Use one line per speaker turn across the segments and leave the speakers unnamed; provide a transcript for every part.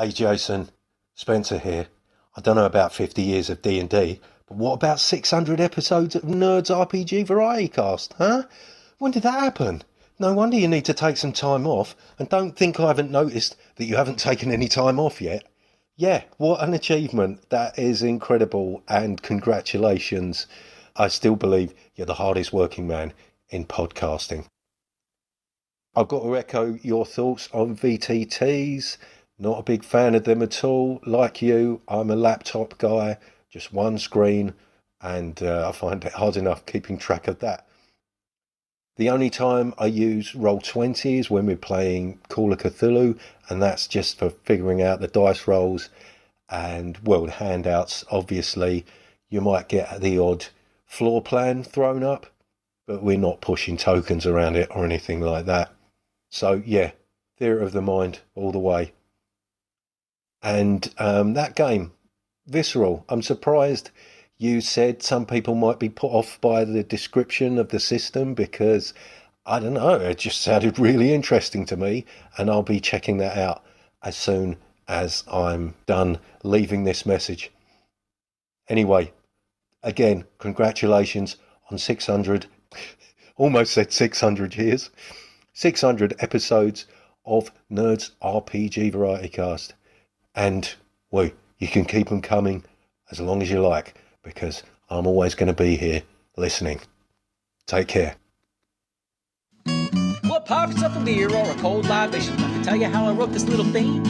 Hey Jason, Spencer here. I don't know about 50 years of D&D, but what about 600 episodes of Nerds RPG Variety Cast, huh? When did that happen? No wonder you need to take some time off, and don't think I haven't noticed that you haven't taken any time off yet. Yeah, what an achievement. That is incredible, and congratulations. I still believe you're the hardest working man in podcasting. I've got to echo your thoughts on VTTs. Not a big fan of them at all. Like you, I'm a laptop guy, just one screen, and uh, I find it hard enough keeping track of that. The only time I use Roll20 is when we're playing Call of Cthulhu, and that's just for figuring out the dice rolls and world handouts. Obviously, you might get the odd floor plan thrown up, but we're not pushing tokens around it or anything like that. So, yeah, theatre of the mind all the way. And um, that game, Visceral, I'm surprised you said some people might be put off by the description of the system because I don't know, it just sounded really interesting to me, and I'll be checking that out as soon as I'm done leaving this message. Anyway, again, congratulations on 600, almost said 600 years, 600 episodes of Nerds RPG Variety Cast. And, well, you can keep them coming as long as you like because I'm always going to be here listening. Take care.
What pockets up a beer or a cold libation? Let me tell you how I wrote this little theme.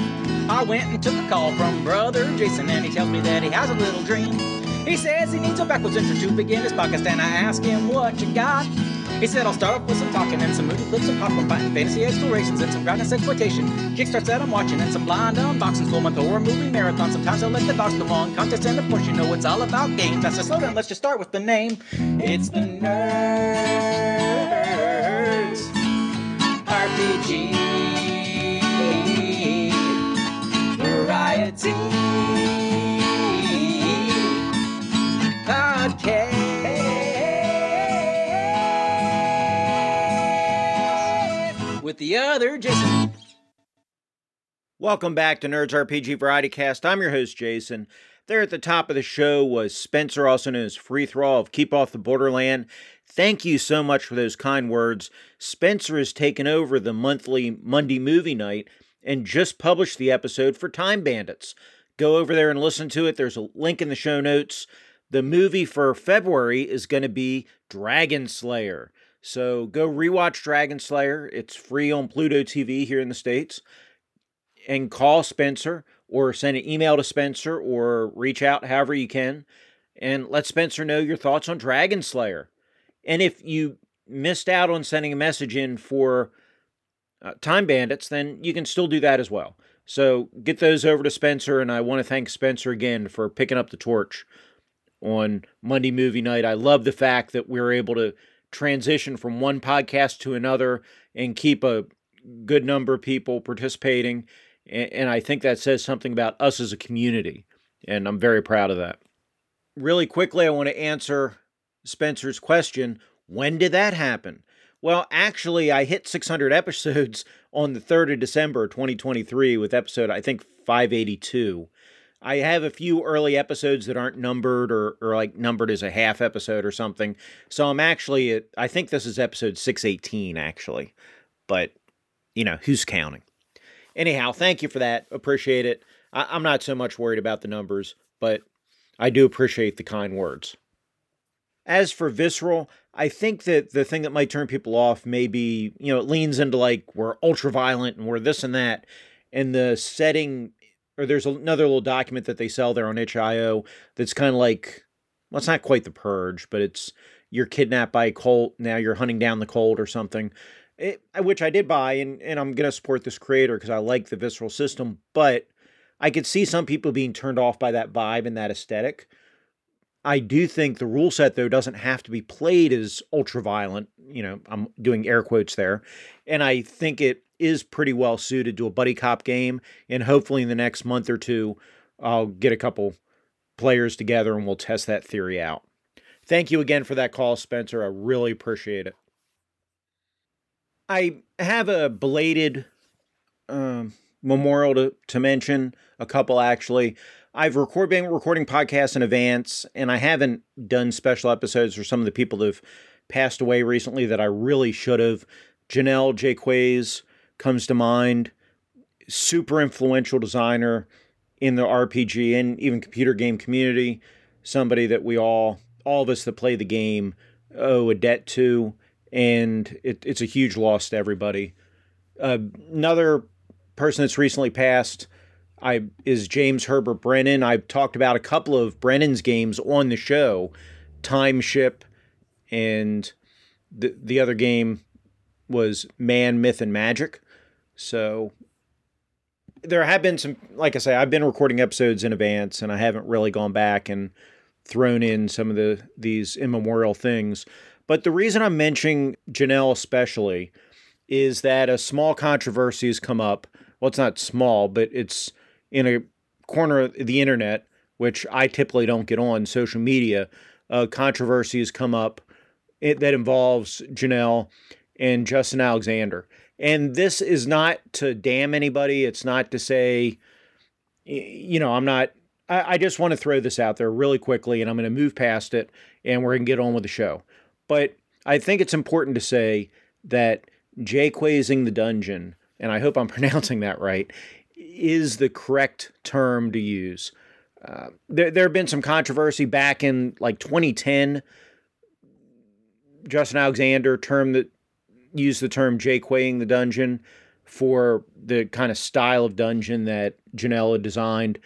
I went and took a call from brother Jason, and he tells me that he has a little dream. He says he needs a backwards intro to begin his podcast, and I ask him what you got. He said, I'll start off with some talking and some movie clips, some popcorn fighting, fantasy explorations, and some groundness exploitation. Kickstarts that I'm watching, and some blind unboxings, full month horror movie marathon. Sometimes I'll let the dogs come on, contest and of course you know it's all about games. That's a slow down, let's just start with the name. It's the Nerds RPG Variety Podcast with the other Jason.
Welcome back to Nerds RPG Variety Cast. I'm your host, Jason. There at the top of the show was Spencer, also known as Free Thrall of Keep Off the Borderland. Thank you so much for those kind words. Spencer has taken over the monthly Monday movie night and just published the episode for Time Bandits. Go over there and listen to it. There's a link in the show notes. The movie for February is going to be Dragonslayer. So go rewatch Dragonslayer. It's free on Pluto TV here in the States. And call Spencer or send an email to Spencer or reach out however you can and let Spencer know your thoughts on Dragonslayer. And if you missed out on sending a message in for uh, Time Bandits, then you can still do that as well. So get those over to Spencer, and I want to thank Spencer again for picking up the torch on Monday movie night. I love the fact that we are able to transition from one podcast to another and keep a good number of people participating. And I think that says something about us as a community. And I'm very proud of that. Really quickly, I want to answer Spencer's question when did that happen? Well, actually, I hit 600 episodes on the 3rd of December 2023 with episode, I think, 582. I have a few early episodes that aren't numbered or, or like numbered as a half episode or something. So I'm actually at, I think this is episode 618, actually. But, you know, who's counting? Anyhow, thank you for that. Appreciate it. I, I'm not so much worried about the numbers, but I do appreciate the kind words. As for visceral, I think that the thing that might turn people off may be, you know, it leans into like we're ultra violent and we're this and that. And the setting, or there's another little document that they sell there on itch.io that's kind of like, well, it's not quite the purge, but it's you're kidnapped by a cult. Now you're hunting down the cult or something, it, which I did buy. And, and I'm going to support this creator because I like the visceral system. But I could see some people being turned off by that vibe and that aesthetic. I do think the rule set though doesn't have to be played as ultra violent. You know, I'm doing air quotes there, and I think it is pretty well suited to a buddy cop game. And hopefully, in the next month or two, I'll get a couple players together and we'll test that theory out. Thank you again for that call, Spencer. I really appreciate it. I have a belated um, memorial to, to mention, a couple actually. I've record, been recording podcasts in advance, and I haven't done special episodes for some of the people that have passed away recently that I really should have. Janelle Jaquays comes to mind, super influential designer in the RPG and even computer game community, somebody that we all, all of us that play the game, owe a debt to, and it, it's a huge loss to everybody. Uh, another person that's recently passed I is James Herbert Brennan. I've talked about a couple of Brennan's games on the show, Timeship, and the the other game was Man, Myth, and Magic. So there have been some, like I say, I've been recording episodes in advance, and I haven't really gone back and thrown in some of the these immemorial things. But the reason I'm mentioning Janelle especially is that a small controversy has come up. Well, it's not small, but it's in a corner of the internet, which I typically don't get on social media. Uh, controversy has come up that involves Janelle and Justin Alexander. And this is not to damn anybody. It's not to say, you know, I'm not, I, I just want to throw this out there really quickly and I'm going to move past it and we're going to get on with the show. But I think it's important to say that Jaquaysing the Dungeon, and I hope I'm pronouncing that right, is the correct term to use. Uh, there, there have been some controversy back in like 2010. Justin Alexander term that used the term Jaquaying the dungeon for the kind of style of dungeon that Janelle designed.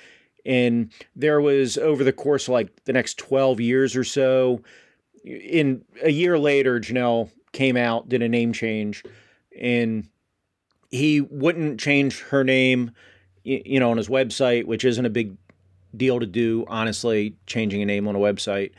And there was over the course like the next 12 years or so, in a year later, Janelle came out, did a name change, and he wouldn't change her name, you know, on his website, which isn't a big deal to do, honestly, changing a name on a website.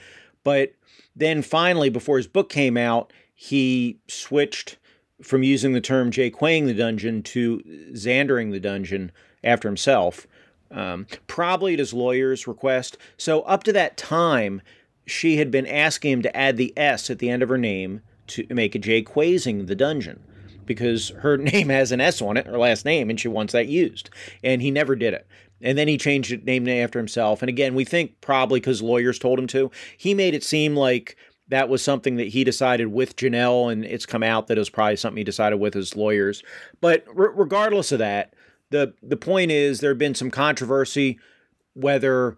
But then finally, before his book came out, he switched from using the term Jaquaying the dungeon to Xandering the dungeon after himself, um, probably at his lawyer's request. So up to that time, she had been asking him to add the S at the end of her name to make it Jaquaysing the dungeon because her name has an S on it, her last name, and she wants that used. And he never did it. And then he changed it, named it after himself. And again, we think probably because lawyers told him to. He made it seem like that was something that he decided with Janelle, and it's come out that it was probably something he decided with his lawyers. But regardless of that, the the point is there had been some controversy whether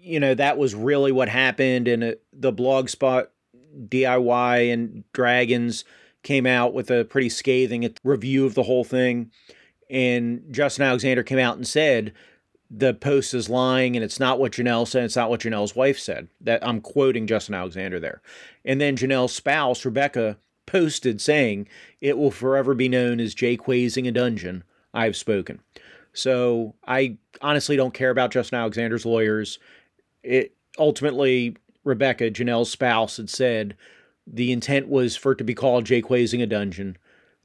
you know that was really what happened, and it, the blog spot DIY and Dragons came out with a pretty scathing review of the whole thing. And Justin Alexander came out and said the post is lying and it's not what Janelle said. It's not what Janelle's wife said. That I'm quoting Justin Alexander there. And then Janelle's spouse, Rebecca, posted saying, It will forever be known as Jaquaysing a dungeon. I've spoken. So I honestly don't care about Justin Alexander's lawyers. It ultimately Rebecca, Janelle's spouse, had said the intent was for it to be called Jaquaysing a dungeon,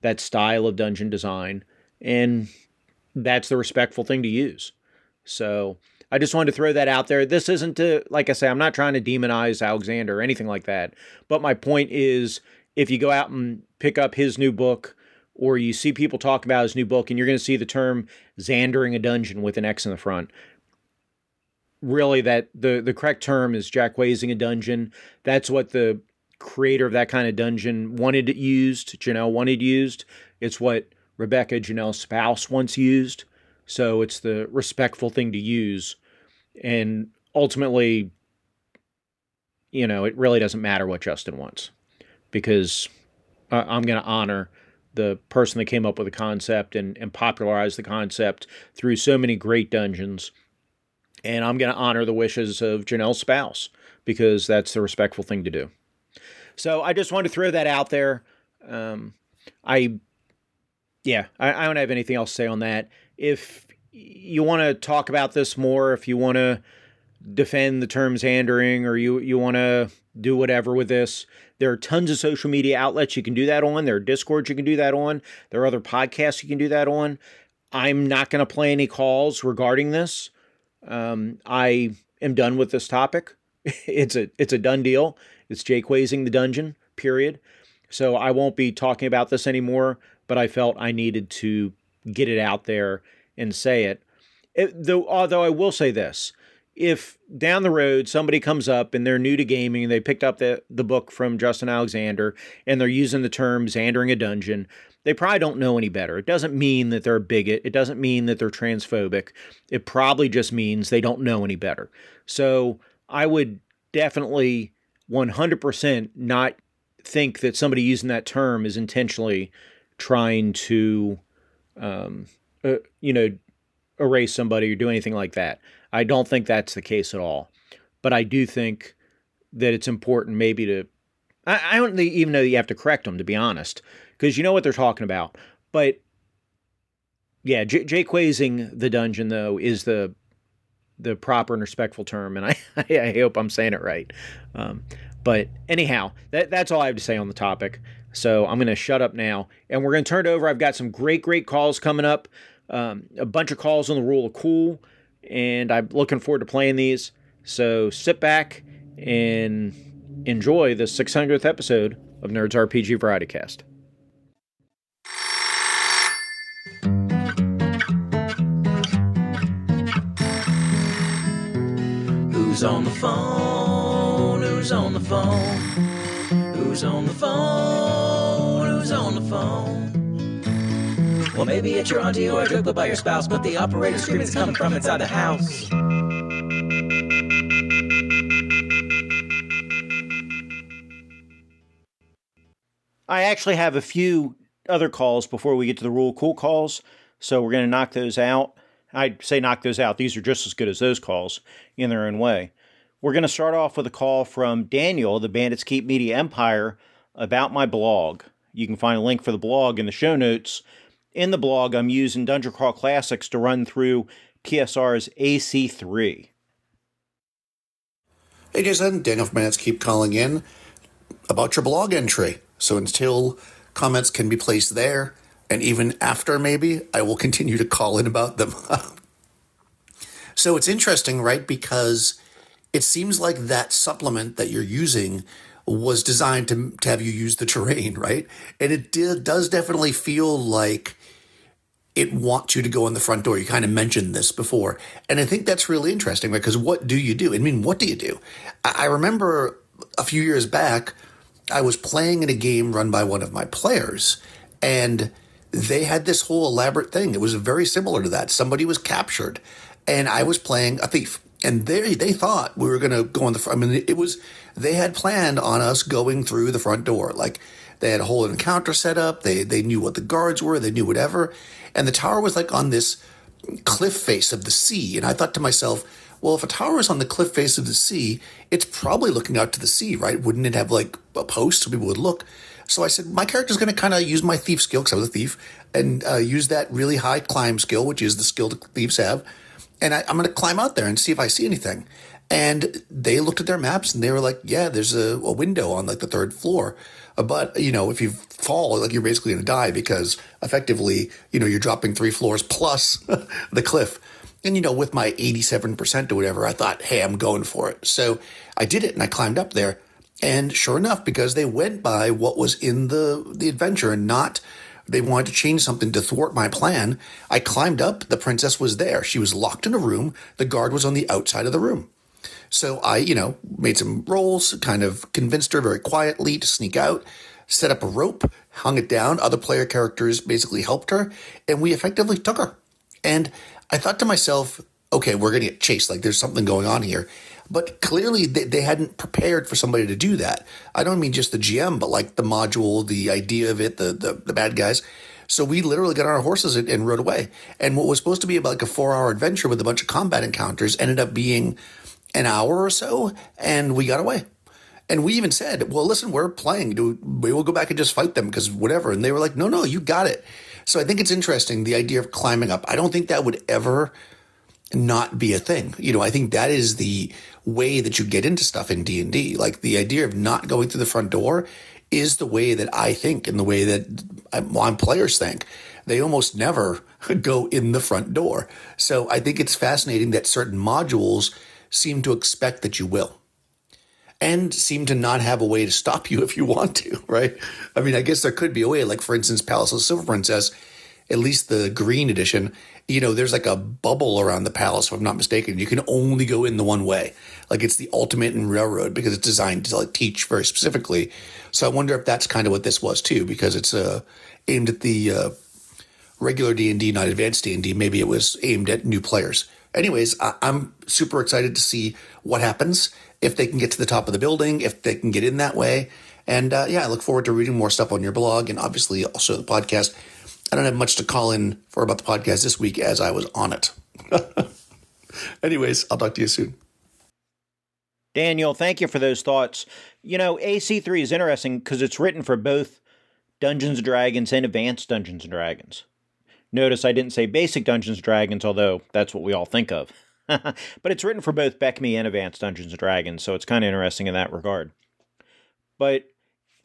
that style of dungeon design, and that's the respectful thing to use. So I just wanted to throw that out there. This isn't to, like I say, I'm not trying to demonize Alexander or anything like that. But my point is if you go out and pick up his new book, or you see people talk about his new book, and you're going to see the term Xandering a dungeon with an X in the front. Really, that the the correct term is Jaquaysing a dungeon. That's what the creator of that kind of dungeon wanted it used, Janelle wanted used. It's what Rebecca, Janelle's spouse, once used. So it's the respectful thing to use. And ultimately, you know, it really doesn't matter what Justin wants because I'm going to honor the person that came up with the concept and, and popularized the concept through so many great dungeons. And I'm going to honor the wishes of Janelle's spouse because that's the respectful thing to do. So I just wanted to throw that out there. Um, I, yeah, I, I, don't have anything else to say on that. If you want to talk about this more, if you want to defend the terms Xandering or you, you want to do whatever with this, there are tons of social media outlets you can do that on. There are Discords you can do that on. There are other podcasts you can do that on. I'm not going to play any calls regarding this. Um, I am done with this topic. it's a it's a done deal. It's Jaquaysing the dungeon, period. So I won't be talking about this anymore, but I felt I needed to get it out there and say it. it though, although I will say this if down the road somebody comes up and they're new to gaming and they picked up the, the book from Justin Alexander and they're using the term Xandering a dungeon, they probably don't know any better. It doesn't mean that they're a bigot. It doesn't mean that they're transphobic. It probably just means they don't know any better. So I would definitely 100% not think that somebody using that term is intentionally trying to, um, uh, you know, erase somebody or do anything like that. I don't think that's the case at all. But I do think that it's important maybe to. I, I don't even know that you have to correct them, to be honest, because you know what they're talking about. But yeah, J- Jaquaysing the dungeon, though, is the the proper and respectful term, and I, I hope I'm saying it right. Um, but anyhow, that, that's all I have to say on the topic. So I'm going to shut up now, and we're going to turn it over. I've got some great, great calls coming up. Um, a bunch of calls on the rule of cool and I'm looking forward to playing these. So sit back and enjoy the 600th episode of Nerds RPG Variety Cast.
Who's on the phone? Who's on the phone? Who's on the phone? Who's on the phone? Well, maybe it's your auntie or a joke by your spouse, but the operator screaming is coming from inside the house.
I actually have a few other calls before we get to the rule cool calls, so we're going to knock those out. I'd say knock those out. These are just as good as those calls in their own way. We're going to start off with a call from Daniel, the Bandits Keep Media Empire, about my blog. You can find a link for the blog in the show notes in the blog, I'm using Dungeon Crawl Classics to run through TSR's AC3.
Hey Jason, Daniel from Bandits keep calling in about your blog entry. So until comments can be placed there, and even after maybe, I will continue to call in about them. so it's interesting, right? Because it seems like that supplement that you're using was designed to, to have you use the terrain, right? And it does definitely feel like it wants you to go in the front door. You kind of mentioned this before. And I think that's really interesting because what do you do? I mean, what do you do? I remember a few years back, I was playing in a game run by one of my players, and they had this whole elaborate thing. It was very similar to that. Somebody was captured, and I was playing a thief. And they they thought we were going to go in the front. I mean, it was they had planned on us going through the front door. Like they had a whole encounter set up. They they knew what the guards were. They knew whatever. And the tower was like on this cliff face of the sea. And I thought to myself, well, if a tower is on the cliff face of the sea, it's probably looking out to the sea, right? Wouldn't it have like a post so people would look? So I said, my character's going to kind of use my thief skill because I was a thief and uh, use that really high climb skill, which is the skill that thieves have. And I, I'm going to climb out there and see if I see anything. And they looked at their maps and they were like, yeah, there's a, a window on like the third floor. Uh, but, you know, if you fall, like you're basically going to die because effectively, you know, you're dropping three floors plus the cliff. And, you know, with my 87% or whatever, I thought, hey, I'm going for it. So I did it and I climbed up there. And sure enough, because they went by what was in the, the adventure and not they wanted to change something to thwart my plan. I climbed up. The princess was there. She was locked in a room. The guard was on the outside of the room. So I, you know, made some rolls, kind of convinced her very quietly to sneak out, set up a rope, hung it down. Other player characters basically helped her, and we effectively took her. And I thought to myself, okay, we're going to get chased. Like there's something going on here. But clearly they, they hadn't prepared for somebody to do that. I don't mean just the GM, but like the module, the idea of it, the, the, the bad guys. So we literally got on our horses and, and rode away. And what was supposed to be about like a four hour adventure with a bunch of combat encounters ended up being an hour or so, and we got away. And we even said, well, listen, we're playing. We will go back and just fight them because whatever. And they were like, no, no, you got it. So I think it's interesting, the idea of climbing up. I don't think that would ever not be a thing. You know, I think that is the way that you get into stuff in D&D. Like the idea of not going through the front door is the way that I think and the way that uh, I'm, players think. They almost never go in the front door. So I think it's fascinating that certain modules – seem to expect that you will and seem to not have a way to stop you if you want to, right? I mean, I guess there could be a way, like for instance, Palace of Silver Princess, at least the green edition, you know, there's like a bubble around the palace, if I'm not mistaken. You can only go in the one way. Like it's the ultimate in railroad because it's designed to like teach very specifically. So I wonder if that's kind of what this was too, because it's uh, aimed at the uh, regular D and D, not advanced D and D. Maybe it was aimed at new players. Anyways, I- I'm super excited to see what happens if they can get to the top of the building, if they can get in that way. And uh, yeah, I look forward to reading more stuff on your blog and obviously also the podcast. I don't have much to call in for about the podcast this week as I was on it. Anyways, I'll talk to you soon.
Daniel, thank you for those thoughts. You know, AC3 is interesting because it's written for both Dungeons and Dragons and Advanced Dungeons and Dragons. Notice I didn't say basic Dungeons and Dragons, although that's what we all think of. but it's written for both BECMI and Advanced Dungeons and Dragons, so it's kind of interesting in that regard. But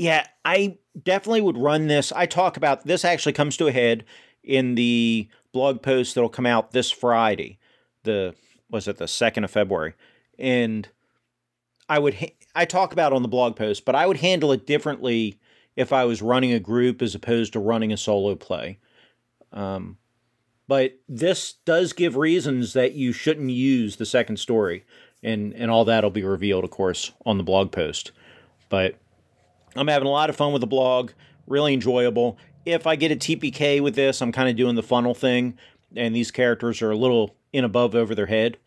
yeah, I definitely would run this. I talk about this actually comes to a head in the blog post that'll come out this Friday. The was it the 2nd of February. And I would I talk about on the blog post, but I would handle it differently if I was running a group as opposed to running a solo play. Um, but this does give reasons that you shouldn't use the second story, and and all that'll be revealed, of course, on the blog post. But I'm having a lot of fun with the blog, really enjoyable. If I get a TPK with this, I'm kind of doing the funnel thing, and these characters are a little in above over their head.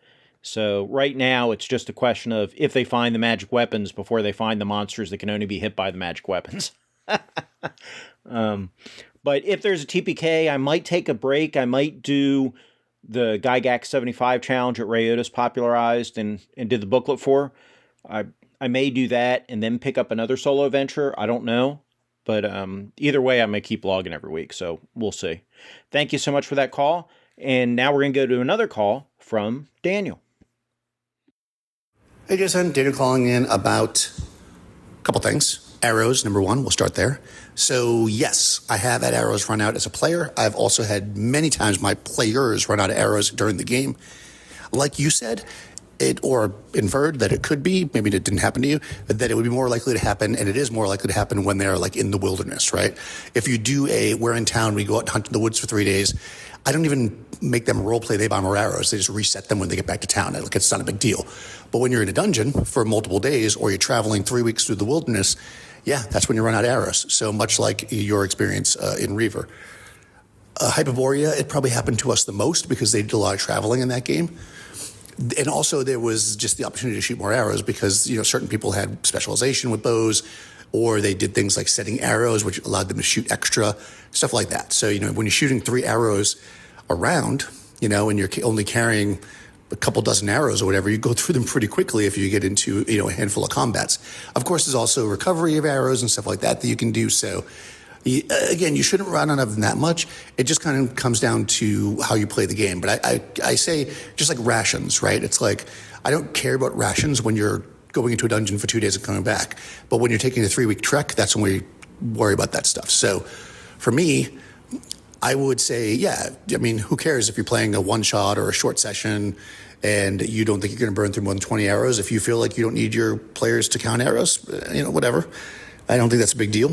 So right now, it's just a question of if they find the magic weapons before they find the monsters that can only be hit by the magic weapons. um, but if there's a TPK, I might take a break. I might do the Gygax 75 challenge that Ray Otus popularized and, and did the booklet for. I I may do that and then pick up another solo venture. I don't know. But um, either way, going to keep logging every week. So we'll see. Thank you so much for that call. And now we're going to go to another call from Daniel.
Hey, Jason. Daniel calling in about a couple things. Arrows, number one, we'll start there. So, yes, I have had arrows run out as a player. I've also had many times my players run out of arrows during the game. Like you said, it or inferred that it could be, maybe it didn't happen to you, but that it would be more likely to happen, and it is more likely to happen when they're like in the wilderness, right? If you do a, we're in town, we go out and hunt in the woods for three days, I don't even make them role play they bomb or arrows. They just reset them when they get back to town. Like it's not a big deal. But when you're in a dungeon for multiple days or you're traveling three weeks through the wilderness, yeah, that's when you run out of arrows. So much like your experience uh, in Reaver. Uh, Hyperborea, it probably happened to us the most because they did a lot of traveling in that game. And also there was just the opportunity to shoot more arrows because, you know, certain people had specialization with bows or they did things like setting arrows, which allowed them to shoot extra, stuff like that. So, you know, when you're shooting three arrows around, you know, and you're only carrying a couple dozen arrows or whatever, you go through them pretty quickly if you get into, you know, a handful of combats. Of course, there's also recovery of arrows and stuff like that that you can do. So, Uh, again, you shouldn't run on them that much. It just kind of comes down to how you play the game. But I, I, I say, just like rations, right? It's like, I don't care about rations when you're going into a dungeon for two days and coming back. But when you're taking a three week trek, that's when we worry about that stuff. So for me, I would say, yeah, I mean, who cares if you're playing a one shot or a short session and you don't think you're going to burn through more than 20 arrows? If you feel like you don't need your players to count arrows, uh, you know, whatever. I don't think that's a big deal.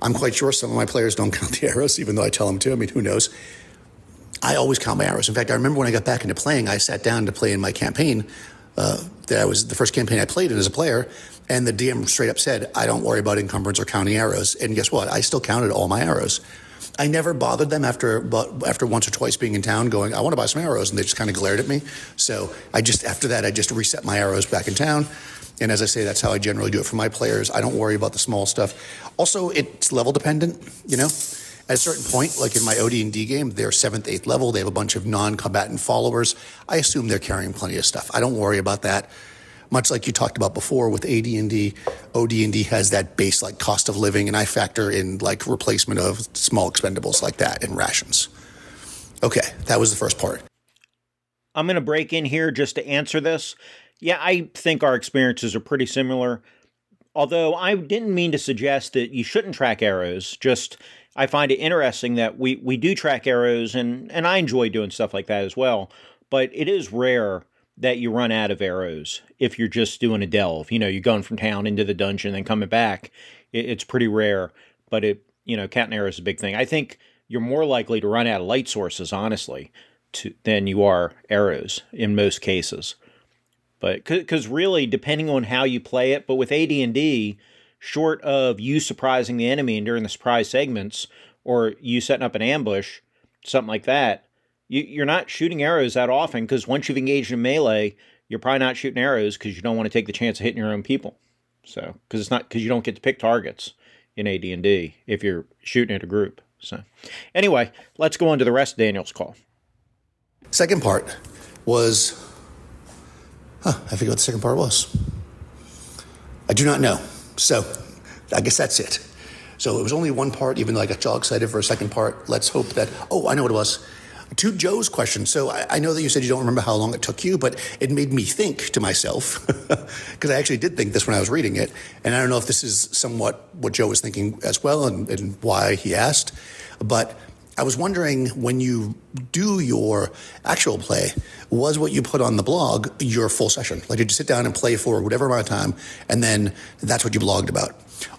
I'm quite sure some of my players don't count the arrows, even though I tell them to. I mean, who knows? I always count my arrows. In fact, I remember when I got back into playing, I sat down to play in my campaign. Uh, that I was the first campaign I played in as a player, and the DM straight up said, "I don't worry about encumbrance or counting arrows." And guess what? I still counted all my arrows. I never bothered them after, but after once or twice being in town, going, "I want to buy some arrows," and they just kind of glared at me. So I just after that, I just reset my arrows back in town. And as I say, that's how I generally do it for my players. I don't worry about the small stuff. Also, it's level dependent. You know, at a certain point, like in my OD&D game, they're seventh, eighth level. They have a bunch of non-combatant followers. I assume they're carrying plenty of stuff. I don't worry about that. Much like you talked about before with AD&D, OD&D has that base like cost of living, and I factor in like replacement of small expendables like that and rations. Okay, that was the first part.
I'm going to break in here just to answer this. Yeah, I think our experiences are pretty similar. Although I didn't mean to suggest that you shouldn't track arrows, just I find it interesting that we, we do track arrows and, and I enjoy doing stuff like that as well. But it is rare that you run out of arrows if you're just doing a delve. You know, you're going from town into the dungeon and coming back. It, it's pretty rare, but it, you know, cat and arrow is a big thing. I think you're more likely to run out of light sources, honestly, to, than you are arrows in most cases. But because really, depending on how you play it, but with AD&D, short of you surprising the enemy and during the surprise segments or you setting up an ambush, something like that, you, are not shooting arrows that often because once you've engaged in melee, you're probably not shooting arrows because you don't want to take the chance of hitting your own people. So, because it's not because you don't get to pick targets in AD&D if you're shooting at a group. So, anyway, let's go on to the rest of Daniel's call.
Second part was, huh, I forget what the second part was. I do not know. So, I guess that's it. So it was only one part, even though I got all excited for a second part. Let's hope that, oh, I know what it was to Joe's question, so I, I, know that you said you don't remember how long it took you, but it made me think to myself, because I actually did think this when I was reading it. And I don't know if this is somewhat what Joe was thinking as well and, and why he asked. But I was wondering when you do your actual play, was what you put on the blog your full session? Like, did you sit down and play for whatever amount of time, and then that's what you blogged about?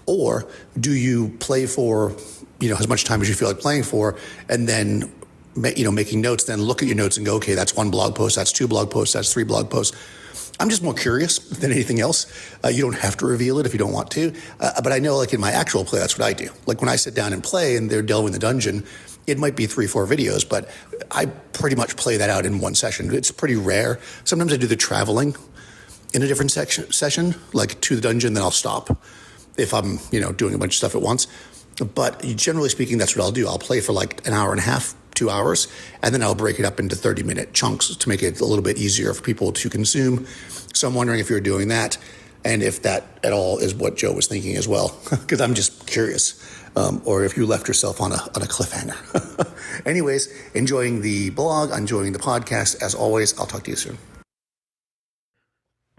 Or do you play for you know as much time as you feel like playing for, and then you know, making notes, then look at your notes and go, okay, that's one blog post, that's two blog posts, that's three blog posts. I'm just more curious than anything else. Uh, you don't have to reveal it if you don't want to. Uh, but I know, like in my actual play, that's what I do. Like when I sit down and play and they're delving the dungeon, it might be three, four videos, but I pretty much play that out in one session. It's pretty rare. Sometimes I do the traveling in a different section, session, like to the dungeon, then I'll stop if I'm, you know, doing a bunch of stuff at once. But generally speaking, that's what I'll do. I'll play for like an hour and a half, two hours, and then I'll break it up into 30 minute chunks to make it a little bit easier for people to consume. So I'm wondering if you're doing that and if that at all is what Joe was thinking as well, because I'm just curious. Um, or if you left yourself on a, on a cliffhanger. Anyways, enjoying the blog, enjoying the podcast. As always, I'll talk to you soon.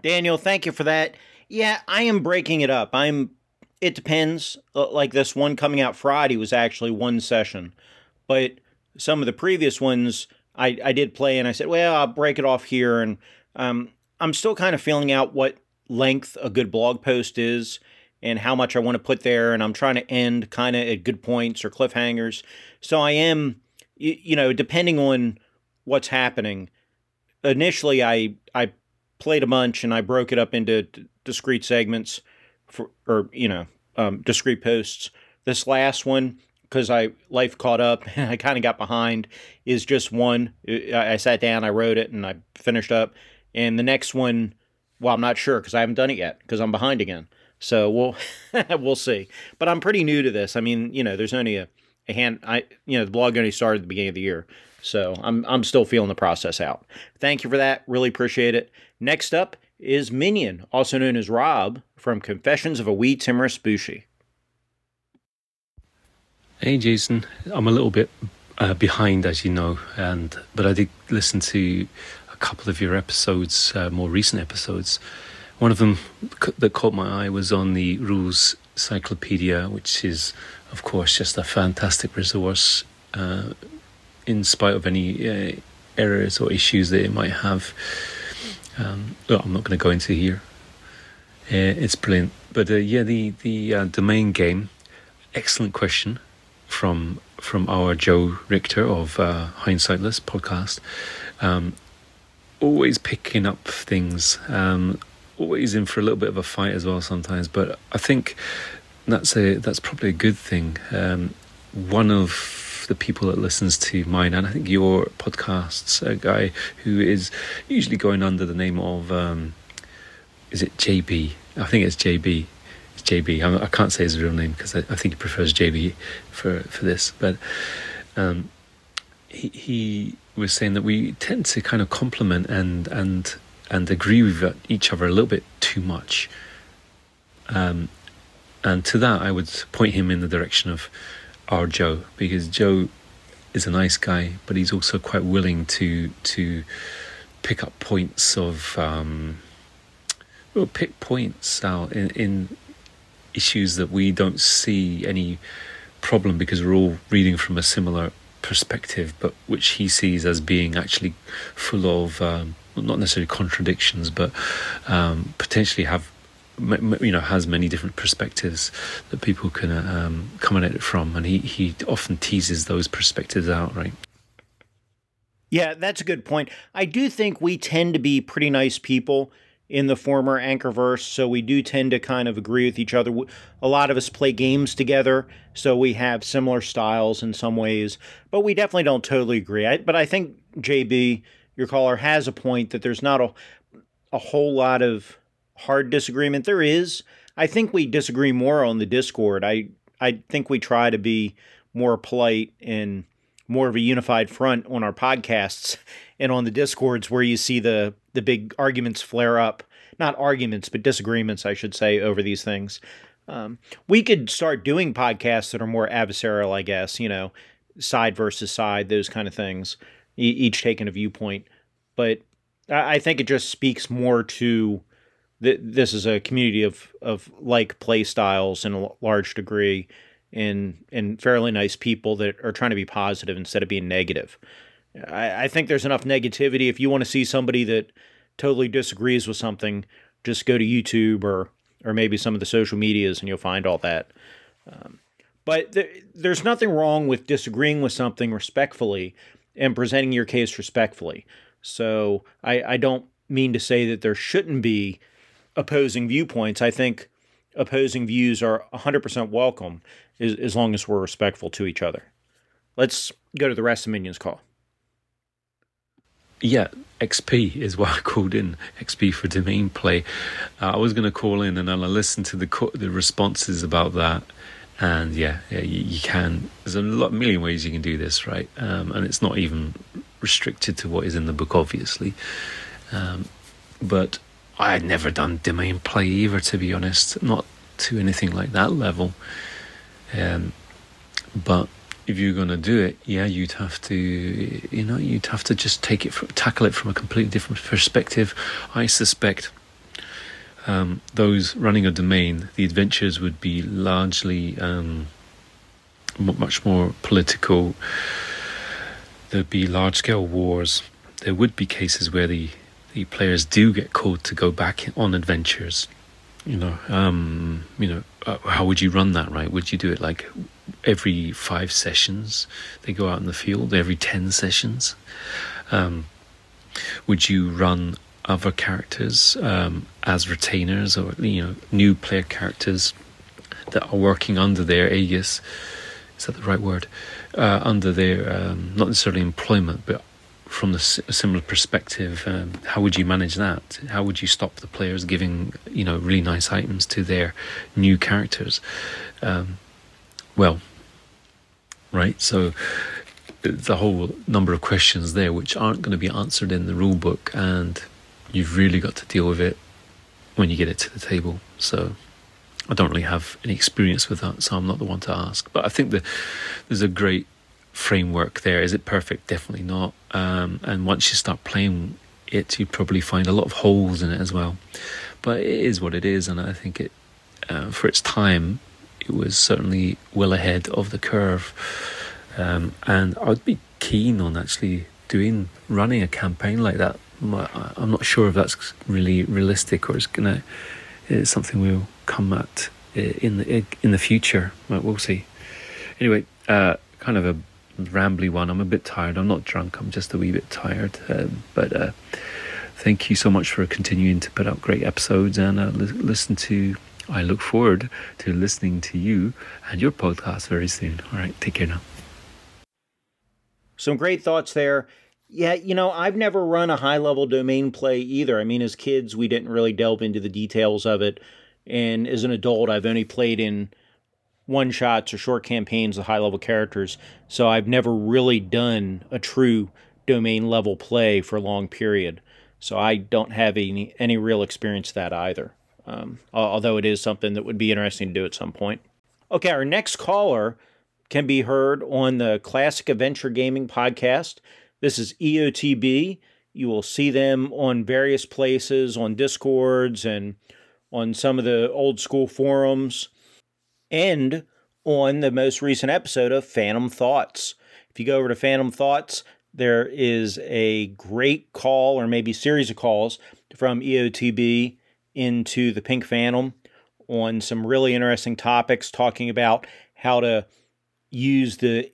Daniel, thank you for that. Yeah, I am breaking it up. I'm. It depends. Uh, like this one coming out Friday was actually one session, but some of the previous ones I, I did play and I said, well, I'll break it off here. And um, I'm still kind of feeling out what length a good blog post is and how much I want to put there. And I'm trying to end kind of at good points or cliffhangers. So I am, you, know, depending on what's happening. Initially, I I played a bunch and I broke it up into d- discrete segments for, or you know, um, discrete posts. This last one, because I life caught up and I kind of got behind is just one. I sat down, I wrote it, and I finished up. And the next one, well, I'm not sure because I haven't done it yet because I'm behind again. So we'll we'll see. But I'm pretty new to this. I mean, you know, there's only a, a hand. I you know the blog only started at the beginning of the year, so I'm I'm still feeling the process out. Thank you for that. Really appreciate it. Next up is Menion, also known as Rob from Confessions of a Wee Timorous Bushi.
Hey, Jason. I'm a little bit uh, behind, as you know, and but I did listen to a couple of your episodes, uh, more recent episodes. One of them that caught my eye was on the Rules Cyclopedia, which is, of course, just a fantastic resource. Uh, in spite of any uh, errors or issues that it might have, um, well, I'm not going to go into here. Uh, it's brilliant, but uh, yeah, the the domain game. Excellent question from from our Joe Richter of uh, Hindsightless podcast. Um, always picking up things, um, always in for a little bit of a fight as well sometimes. But I think that's a that's probably a good thing. Um, one of the people that listens to mine and I think your podcasts, a guy who is usually going under the name of um, is it JB? I think it's JB. It's JB. I, I can't say his real name because I, I, think he prefers JB for for this. But um, he he was saying that we tend to kind of compliment and and and agree with each other a little bit too much. Um, and to that, I would point him in the direction of our Joe because Joe is a nice guy, but he's also quite willing to to pick up points of um, well, pick points out in, in issues that we don't see any problem because we're all reading from a similar perspective, but which he sees as being actually full of um, not necessarily contradictions, but um, potentially have you know has many different perspectives that people can um, come at it from, and he he often teases those perspectives out, right?
Yeah, that's a good point. I do think we tend to be pretty nice people in the former Anchorverse, so we do tend to kind of agree with each other. A lot of us play games together, so we have similar styles in some ways, but we definitely don't totally agree. I, but I think JB, your caller, has a point that there's not a a whole lot of hard disagreement. There is. I think we disagree more on the Discord. I I think we try to be more polite and more of a unified front on our podcasts and on the discords where you see the the big arguments flare up not arguments but disagreements i should say over these things um, we could start doing podcasts that are more adversarial i guess you know side versus side those kind of things each taking a viewpoint but I, think it just speaks more to th- this is a community of of like play styles in a large degree and and fairly nice people that are trying to be positive instead of being negative. I, I think there's enough negativity. If you want to see somebody that totally disagrees with something, just go to YouTube or or maybe some of the social medias and you'll find all that. Um, but th- there's nothing wrong with disagreeing with something respectfully and presenting your case respectfully. So I, I don't mean to say that there shouldn't be opposing viewpoints. I think opposing views are 100% welcome as, as long as we're respectful to each other. Let's go to the rest of Menion's call.
Yeah, XP is what I called in XP for domain play. Uh, I was going to call in and then I listened to the co- the responses about that, and yeah, yeah you, you, can. There's a lot, million ways you can do this, right? Um, and it's not even restricted to what is in the book, obviously. Um, but I had never done domain play either, to be honest, not to anything like that level. Um, but if you're going to do it, yeah, you'd have to, you know, you'd have to just take it, from, tackle it from a completely different perspective. I suspect um, those running a domain, the adventures would be largely um, much more political. There'd be large scale wars. There would be cases where the, the players do get called to go back on adventures you know um, you know uh, how would you run that right would you do it like every five sessions they go out in the field every 10 sessions um, would you run other characters um, as retainers or you know new player characters that are working under their aegis is that the right word uh, under their um, not necessarily employment but from the similar perspective, um, how would you manage that? How would you stop the players giving you know really nice items to their new characters? Um, well, right. So a whole number of questions there which aren't going to be answered in the rule book, and you've really got to deal with it when you get it to the table. So I don't really have any experience with that, so I'm not the one to ask. But I think there's a great framework there. Is it perfect? Definitely not. Um, and once you start playing it, you probably find a lot of holes in it as well. But it is what it is, and I think it, uh, for its time, it was certainly well ahead of the curve. Um, and I'd be keen on actually doing running a campaign like that. I'm not sure if that's really realistic or it's gonna. It's something we'll come at uh, in the in the future. We'll see. Anyway, uh, kind of a rambly one. I'm a bit tired. I'm not drunk. I'm just a wee bit tired. Um, but uh, thank you so much for continuing to put out great episodes and uh, li- listen to. I look forward to listening to you and your podcast very soon. All right, take care now.
Some great thoughts there. Yeah, you know, I've never run a high level domain play either. I mean, as kids, we didn't really delve into the details of it. And as an adult, I've only played in one shots or short campaigns with high level characters. So I've never really done a true domain level play for a long period. So I don't have any any real experience that either. Um, although it is something that would be interesting to do at some point. Okay, our next caller can be heard on the Classic Adventure Gaming podcast. This is EOTB. You will see them on various places, on Discords and on some of the old school forums and on the most recent episode of Phantom Thoughts. If you go over to Phantom Thoughts, there is a great call or maybe series of calls from EOTB into the Pink Phantom on some really interesting topics, talking about how to use the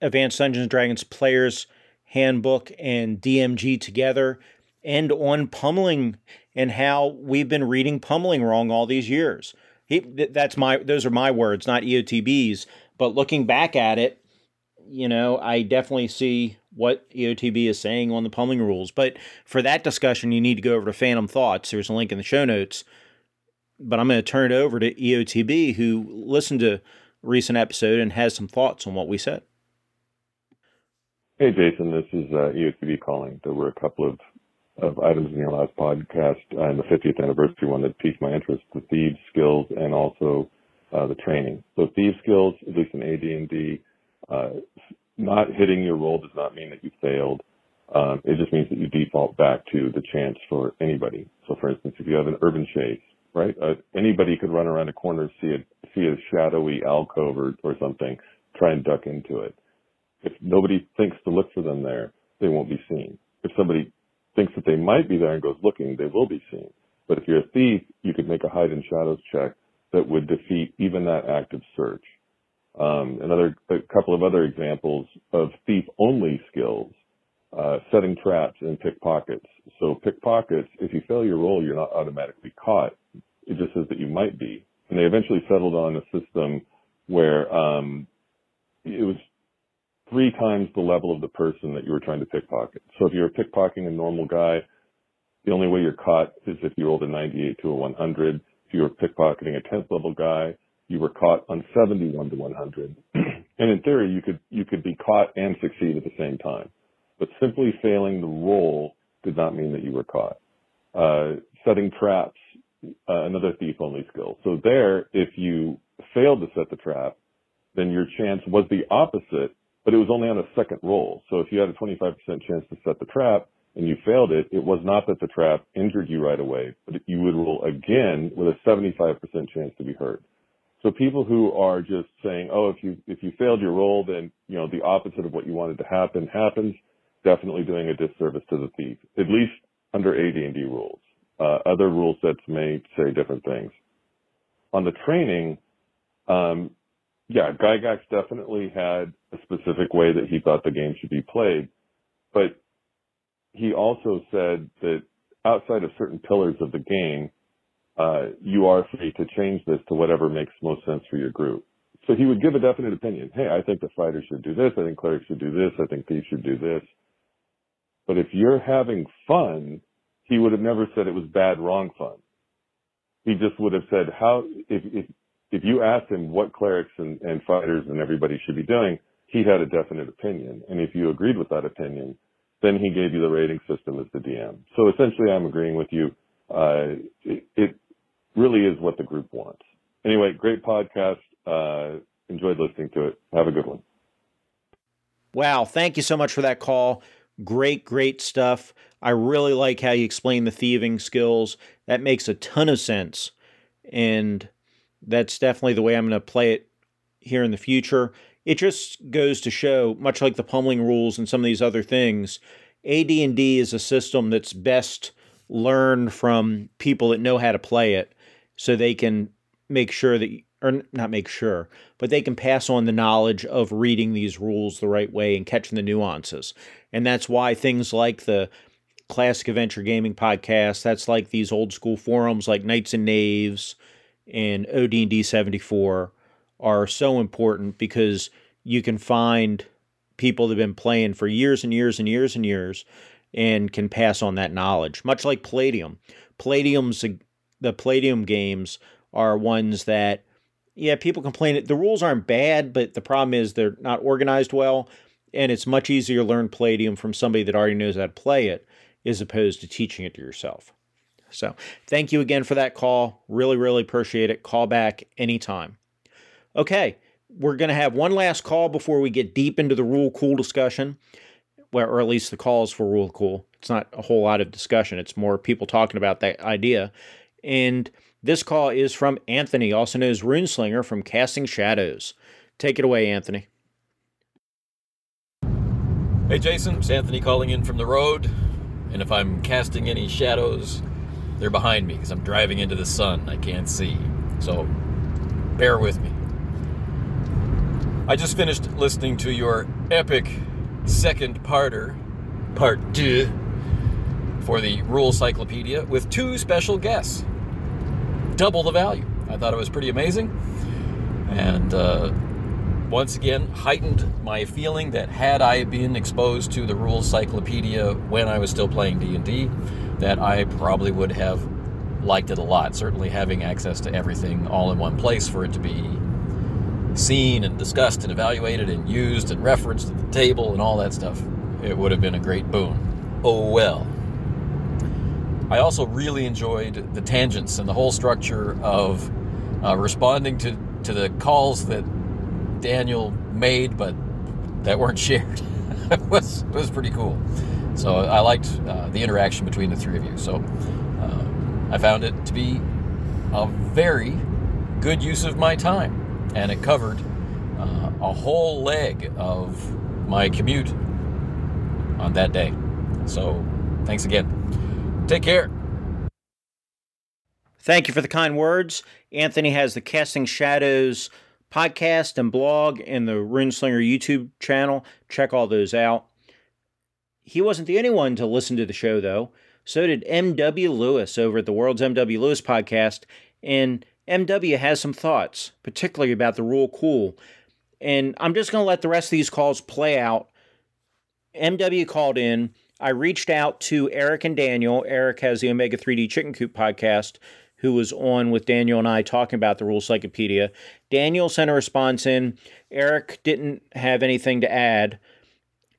Advanced Dungeons and Dragons Players Handbook and DMG together, and on pummeling and how we've been reading pummeling wrong all these years. He, that's my those are my words, not EOTB's. But looking back at it, you know, I definitely see what EOTB is saying on the pummeling rules. But for that discussion, you need to go over to Phantom Thoughts. There's a link in the show notes. But I'm going to turn it over to EOTB, who listened to recent episode and has some thoughts on what we said.
Hey, Jason, this is uh, EOTB calling. There were a couple of, of items in your last podcast uh, the 50th anniversary one that piqued my interest, the thieves skills and also uh, the training. So thieves skills, at least in AD&D, uh, not hitting your roll does not mean that you failed. Um, it just means that you default back to the chance for anybody. So, for instance, if you have an urban chase, right, uh, anybody could run around a corner, see a see a shadowy alcove or, or something, try and duck into it. If nobody thinks to look for them there, they won't be seen. If somebody thinks that they might be there and goes looking, they will be seen. But if you're a thief, you could make a hide in shadows check that would defeat even that active search. Um, another, a couple of other examples of thief-only skills, uh, setting traps and pickpockets. So pickpockets, if you fail your roll, you're not automatically caught. It just says that you might be. And they eventually settled on a system where um, it was three times the level of the person that you were trying to pickpocket. So if you're pickpocketing a normal guy, the only way you're caught is if you rolled a 98 to a 100. If you were pickpocketing a 10th level guy, you were caught on 71 to 100. and in theory, you could, you could be caught and succeed at the same time. But simply failing the roll did not mean that you were caught. Uh, setting traps, uh, another thief only skill. So there, if you failed to set the trap, then your chance was the opposite, but it was only on a second roll. So if you had a 25% chance to set the trap and you failed it, it was not that the trap injured you right away, but you would roll again with a 75% chance to be hurt. So people who are just saying, oh, if you, if you failed your roll, then, you know, the opposite of what you wanted to happen happens, definitely doing a disservice to the thief, at least under AD&D rules. Uh, other rule sets may say different things. On the training, um, yeah, Gygax definitely had a specific way that he thought the game should be played, but he also said that outside of certain pillars of the game, uh, you are free to change this to whatever makes most sense for your group. So he would give a definite opinion. Hey, I think the fighters should do this. I think clerics should do this. I think thieves should do this. But if you're having fun, he would have never said it was bad, wrong fun. He just would have said how, if, if, if you asked him what clerics and, and fighters and everybody should be doing, he had a definite opinion. And if you agreed with that opinion, then he gave you the rating system as the DM. So essentially I'm agreeing with you. Uh, it, it, really is what the group wants. Anyway, great podcast. Uh, enjoyed listening to it. Have a good one.
Wow. Thank you so much for that call. Great, great stuff. I really like how you explain the thieving skills. That makes a ton of sense. And that's definitely the way I'm going to play it here in the future. It just goes to show, much like the pummeling rules and some of these other things, AD&D is a system that's best learned from people that know how to play it so they can make sure that or not make sure, but they can pass on the knowledge of reading these rules the right way and catching the nuances. And that's why things like the Classic Adventure Gaming podcast, that's like these old school forums like Knights and Knaves and OD&D 74 are so important because you can find people that have been playing for years and years and years and years and can pass on that knowledge, much like Palladium. Palladium's the Palladium games are ones that, yeah, people complain the rules aren't bad, but the problem is they're not organized well, and it's much easier to learn Palladium from somebody that already knows how to play it as opposed to teaching it to yourself. So, thank you again for that call. Really, really appreciate it. Call back anytime. Okay, we're going to have one last call before we get deep into the rule cool discussion, or at least the calls for rule cool. It's not a whole lot of discussion, it's more people talking about that idea. And this call is from Anthony, also known as Runeslinger from Casting Shadows. Take it away, Anthony.
Hey, Jason, it's Anthony calling in from the road. And if I'm casting any shadows, They're behind me because I'm driving into the sun. I can't see. So bear with me. I just finished listening to your epic second parter, part two, for the Rules Cyclopedia with two special guests. Double the value. I thought it was pretty amazing. And uh, once again, heightened my feeling that had I been exposed to the Rules Cyclopedia when I was still playing D&D, that I probably would have liked it a lot. Certainly having access to everything all in one place for it to be seen and discussed and evaluated and used and referenced at the table and all that stuff. It would have been a great boon. Oh well. I also really enjoyed the tangents and the whole structure of uh, responding to, to the calls that Daniel made, but that weren't shared. was it was pretty cool. So I liked uh, the interaction between the three of you. So uh, I found it to be a very good use of my time, and it covered uh, a whole leg of my commute on that day. So thanks again. Take care.
Thank you for the kind words. Anthony has the Casting Shadows podcast and blog and the Runeslinger YouTube channel. Check all those out. He wasn't the only one to listen to the show, though. So did M.W. Lewis over at the World's M.W. Lewis podcast. And M.W. has some thoughts, particularly about the rule cool. And I'm just going to let the rest of these calls play out. M.W. called in. I reached out to Eric and Daniel. Eric has the Omega 3D Chicken Coop podcast who was on with Daniel and I talking about the Rules Cyclopedia. Daniel sent a response in. Eric didn't have anything to add.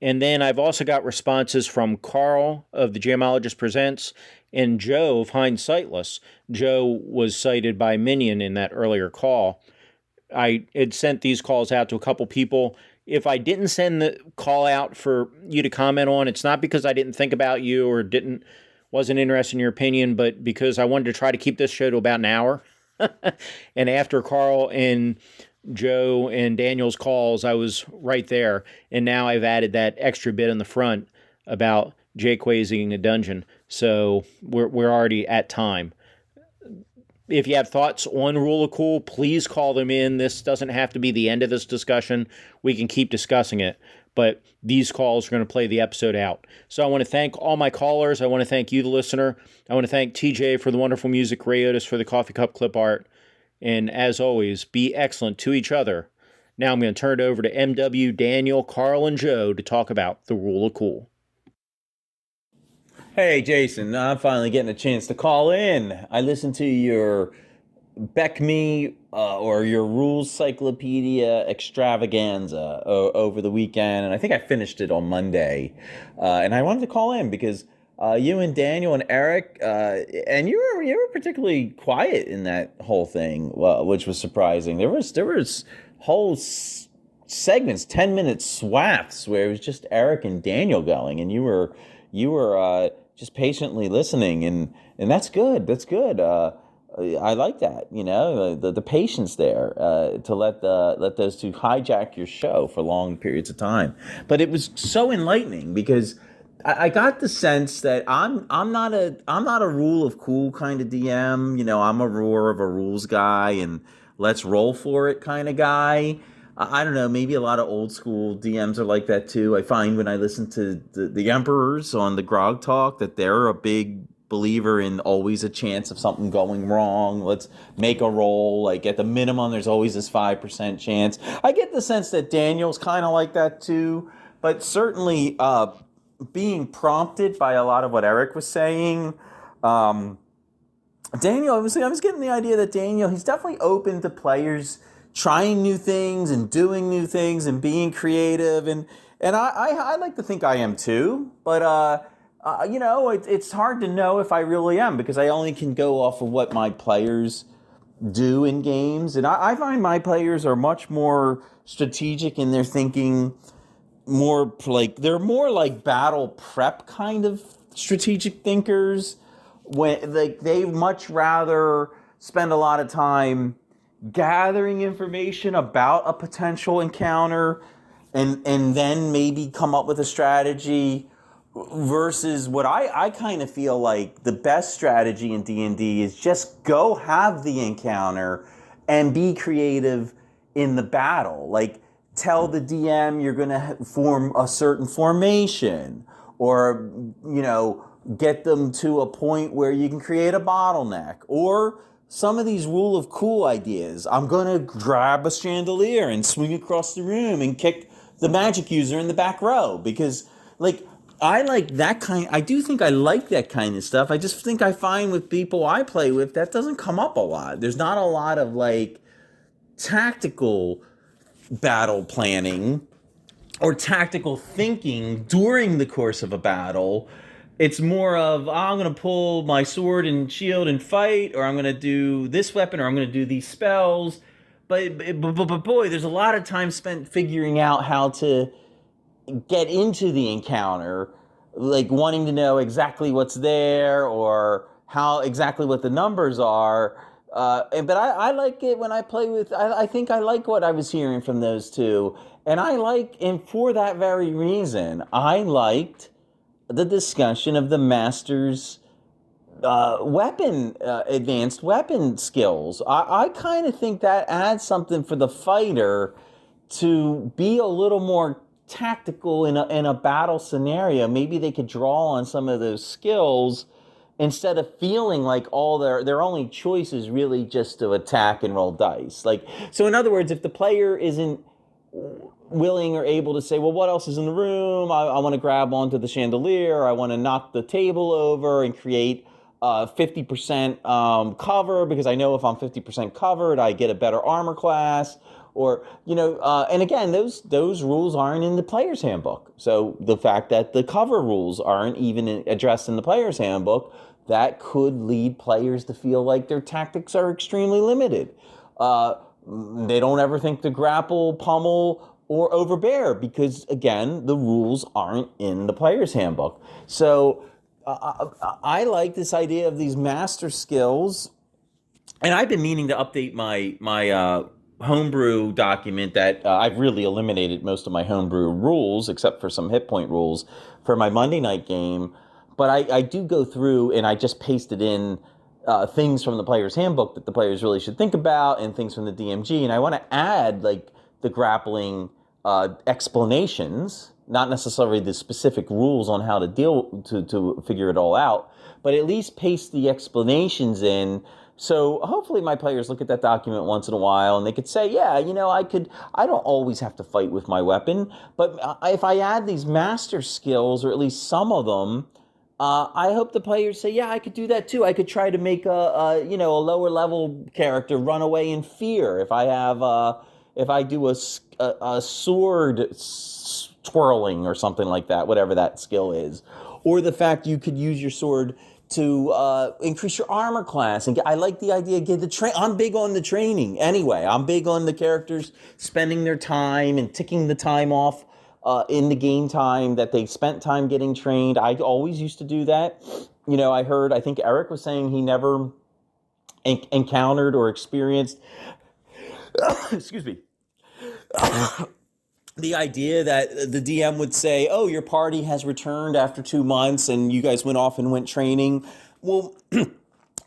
And then I've also got responses from Karl of the GMologist Presents and Joe of Hindsightless. Joe was cited by Menion in that earlier call. I had sent these calls out to a couple people. If I didn't send the call out for you to comment on, it's not because I didn't think about you or didn't wasn't interested in your opinion, but because I wanted to try to keep this show to about an hour. and after Karl and Joe and Daniel's calls, I was right there. And now I've added that extra bit in the front about Jaquaysing a dungeon. So we're, we're already at time. If you have thoughts on Rule of Cool, please call them in. This doesn't have to be the end of this discussion. We can keep discussing it but these calls are going to play the episode out. So I want to thank all my callers. I want to thank you, the listener. I want to thank TJ for the wonderful music, Ray Otus for the coffee cup clip art. And as always, be excellent to each other. Now I'm going to turn it over to MW, Daniel, Karl, and Joe to talk about the rule of cool.
Hey, Jason, I'm finally getting a chance to call in. I listened to your BECMI uh, or your Rules Cyclopedia extravaganza o- over the weekend, and I think I finished it on Monday. Uh, and I wanted to call in because uh, you and Daniel and Eric, uh, and you were you were particularly quiet in that whole thing, which was surprising. There was there was whole s- segments, ten minute swaths where it was just Eric and Daniel going, and you were you were uh, just patiently listening, and and that's good. That's good. Uh, I like that, you know, the, the patience there uh, to let the let those two hijack your show for long periods of time. But it was so enlightening because I, I got the sense that I'm I'm not a I'm not a rule of cool kind of DM. You know, I'm a roar of a rules guy and let's roll for it kind of guy. I don't know. Maybe a lot of old school DMs are like that too. I find when I listen to the, the Emperors on the Grog Talk that they're a big believer in always a chance of something going wrong. Let's make a roll. Like at the minimum, there's always this 5% chance. I get the sense that Daniel's kind of like that too, but certainly uh, being prompted by a lot of what Eric was saying. Um, Daniel, I was, I was getting the idea that Daniel, he's definitely open to players trying new things and doing new things and being creative. And, and I, I, I like to think I am too, but, uh, uh, you know, it, it's hard to know if I really am because I only can go off of what my players do in games. And I, I find my players are much more strategic in their thinking, more like they're more like battle prep kind of strategic thinkers. When like they much rather spend a lot of time gathering information about a potential encounter and and then maybe come up with a strategy versus what I, I kind of feel like the best strategy in D&D is just go have the encounter and be creative in the battle. Like tell the DM you're going to form a certain formation or you know get them to a point where you can create a bottleneck or some of these rule of cool ideas. I'm going to grab a chandelier and swing across the room and kick the magic user in the back row because like I like that kind I do think I like that kind of stuff. I just think I find with people I play with that doesn't come up a lot. There's not a lot of like tactical battle planning or tactical thinking during the course of a battle. It's more of oh, I'm going to pull my sword and shield and fight, or I'm going to do this weapon, or I'm going to do these spells. But, but, but, but boy, there's a lot of time spent figuring out how to get into the encounter, like wanting to know exactly what's there or how exactly what the numbers are. Uh, but I, I, like it when I play with. I, I, think I like what I was hearing from those two, and I like, and for that very reason, I liked the discussion of the masters' uh, weapon, uh, advanced weapon skills. I, I kind of think that adds something for the fighter to be a little more tactical in a, in a battle scenario. Maybe they could draw on some of those skills instead of feeling like all their their only choice is really just to attack and roll dice. Like so in other words, if the player isn't willing or able to say, well, what else is in the room? I, I want to grab onto the chandelier. I want to knock the table over and create uh, 50% um, cover because I know if I'm 50% covered, I get a better armor class. Or you know, uh, and again, those those rules aren't in the player's handbook. So the fact that the cover rules aren't even addressed in the player's handbook that could lead players to feel like their tactics are extremely limited. Uh, they don't ever think to grapple, pummel, or overbear because, again, the rules aren't in the player's handbook. So uh, I like this idea of these master skills, and I've been meaning to update my my uh, homebrew document that uh, I've really eliminated most of my homebrew rules except for some hit point rules for my Monday night game but I, I do go through and I just pasted in uh, things from the player's handbook that the players really should think about and things from the DMG. And I want to add like the grappling uh, explanations, not necessarily the specific rules on how to deal to, to figure it all out, but at least paste the explanations in. So hopefully my players look at that document once in a while and they could say, yeah, you know, I could, I don't always have to fight with my weapon, but uh, if I add these master skills or at least some of them, uh, I hope the players say, "Yeah, I could do that too. I could try to make a, a you know a lower level character run away in fear if I have uh, if I do a, a, a sword twirling or something like that, whatever that skill is, or the fact you could use your sword to uh, increase your armor class. And I like the idea. Get the train. I'm big on the training. Anyway, I'm big on the characters spending their time and ticking the time off uh, in the game time that they spent time getting trained. I always used to do that. You know, I heard, I think Eric was saying he never en- encountered or experienced, excuse me, the idea that the DM would say, oh, your party has returned after two months and you guys went off and went training. Well,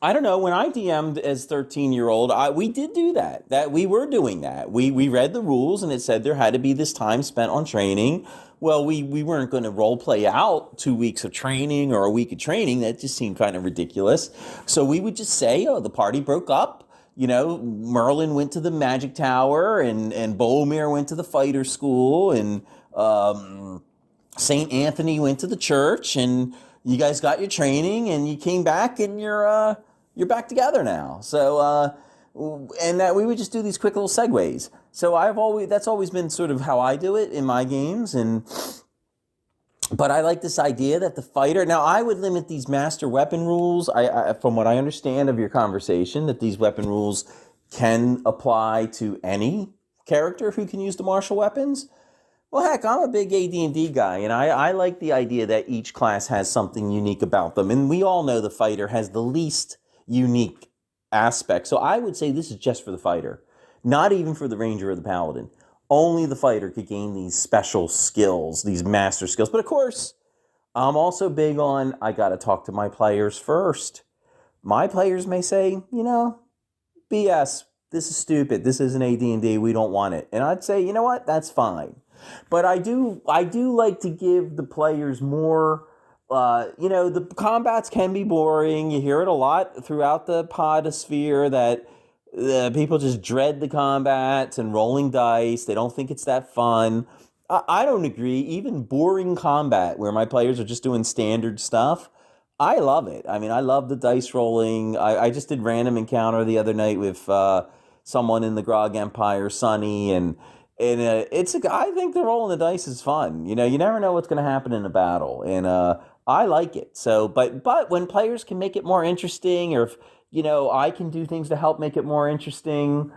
I don't know. When I DM'd as 13 year old, I, we did do that. That we were doing that. We we read the rules and it said there had to be this time spent on training. Well, we we weren't going to role play out two weeks of training or a week of training. That just seemed kind of ridiculous. So we would just say, oh, the party broke up. You know, Merlin went to the Magic Tower and and Bolmir went to the fighter school and um, Saint Anthony went to the church and you guys got your training and you came back and you're uh, you're back together now. So, uh, and that we would just do these quick little segues. So I've always that's always been sort of how I do it in my games, and but I like this idea that the fighter. Now I would limit these master weapon rules. I, I from what I understand of your conversation, that these weapon rules can apply to any character who can use the martial weapons. Well, heck, I'm a big AD&D guy, and I, I like the idea that each class has something unique about them. And we all know the fighter has the least unique aspect. So I would say this is just for the fighter, not even for the ranger or the paladin. Only the fighter could gain these special skills, these master skills. But of course, I'm also big on I got to talk to my players first. My players may say, you know, BS, this is stupid. This isn't AD&D. We don't want it. And I'd say, you know what? That's fine. But I do I do like to give the players more uh, you know, the combats can be boring. You hear it a lot throughout the podosphere that uh, people just dread the combats and rolling dice. They don't think it's that fun. I, I don't agree. Even boring combat where my players are just doing standard stuff, I love it. I mean, I love the dice rolling. I, I just did random encounter the other night with uh, someone in the Grog Empire, Sunny, and and uh, it's a, I think the rolling the dice is fun. You know, you never know what's going to happen in a battle, and uh, I like it. So, but but when players can make it more interesting, or if you know I can do things to help make it more interesting,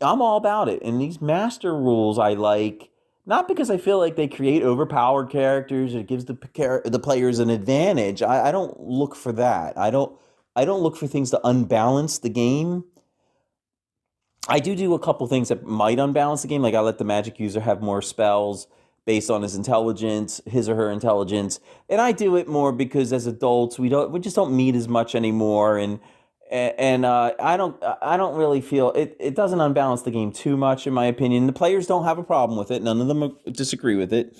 I'm all about it. And these master rules I like not because I feel like they create overpowered characters or it gives the the players an advantage. I, I don't look for that. I don't I don't look for things to unbalance the game. I do do a couple things that might unbalance the game. Like I let the magic user have more spells based on his intelligence, his or her intelligence, and I do it more because as adults we don't we just don't meet as much anymore, and and uh, I don't I don't really feel it. It doesn't unbalance the game too much, in my opinion. The players don't have a problem with it. None of them disagree with it,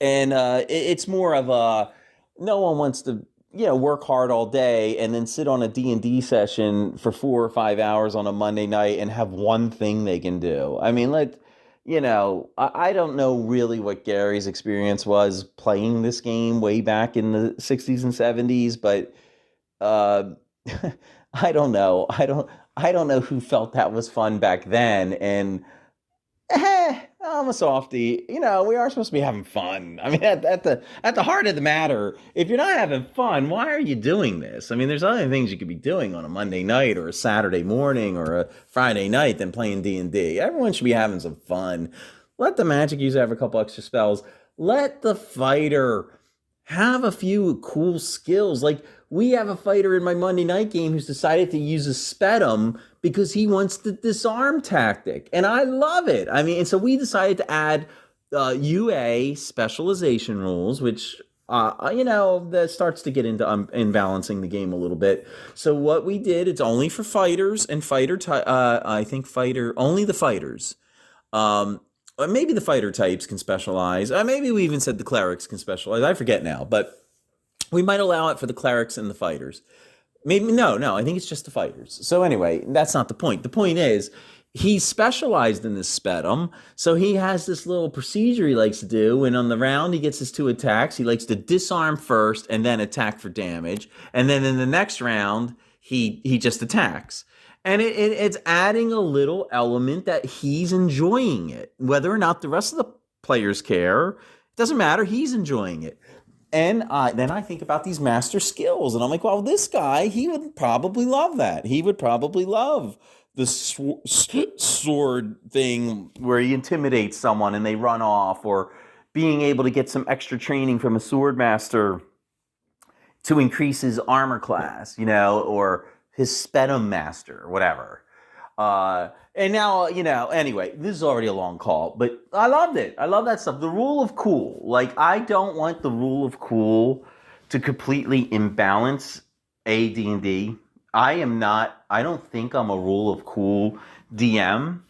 and uh, it, it's more of a no one wants to you know work hard all day and then sit on a d&d session for four or five hours on a monday night and have one thing they can do i mean like you know I, I don't know really what gary's experience was playing this game way back in the 60s and 70s but uh, i don't know. I don't i don't know who felt that was fun back then and eh, I'm a softy. You know, we are supposed to be having fun. I mean, at, at, the at the heart of the matter, if you're not having fun, why are you doing this? I mean, there's other things you could be doing on a Monday night or a Saturday morning or a Friday night than playing D and D. Everyone should be having some fun. Let the magic user have a couple extra spells. Let the fighter have a few cool skills. Like we have a fighter in my Monday night game who's decided to use a spetum because he wants the disarm tactic. And I love it. I mean, and so we decided to add uh, UA specialization rules, which uh, uh, you know, that starts to get into um, in balancing the game a little bit. So what we did, it's only for fighters and fighter. Ty- uh, I think fighter only the fighters. Um, maybe the fighter types can specialize. Uh, maybe we even said the clerics can specialize. I forget now, but we might allow it for the clerics and the fighters. Maybe no, no. I think it's just the fighters. So anyway, that's not the point. The point is he's specialized in this spetum, so he has this little procedure he likes to do. And on the round, he gets his two attacks. He likes to disarm first and then attack for damage. And then in the next round, he he just attacks. And it, it, it's adding a little element that he's enjoying it, whether or not the rest of the players care. It doesn't matter. He's enjoying it. And I, then I think about these master skills, and I'm like, well, this guy, he would probably love that. He would probably love the sw- sword thing where he intimidates someone and they run off, or being able to get some extra training from a sword master to increase his armor class, you know, or his spetum master, or whatever. Uh, and now, you know, anyway, this is already a long call, but I loved it. I love that stuff. The rule of cool. Like, I don't want the rule of cool to completely imbalance AD&D. I am not, I don't think I'm a rule of cool DM.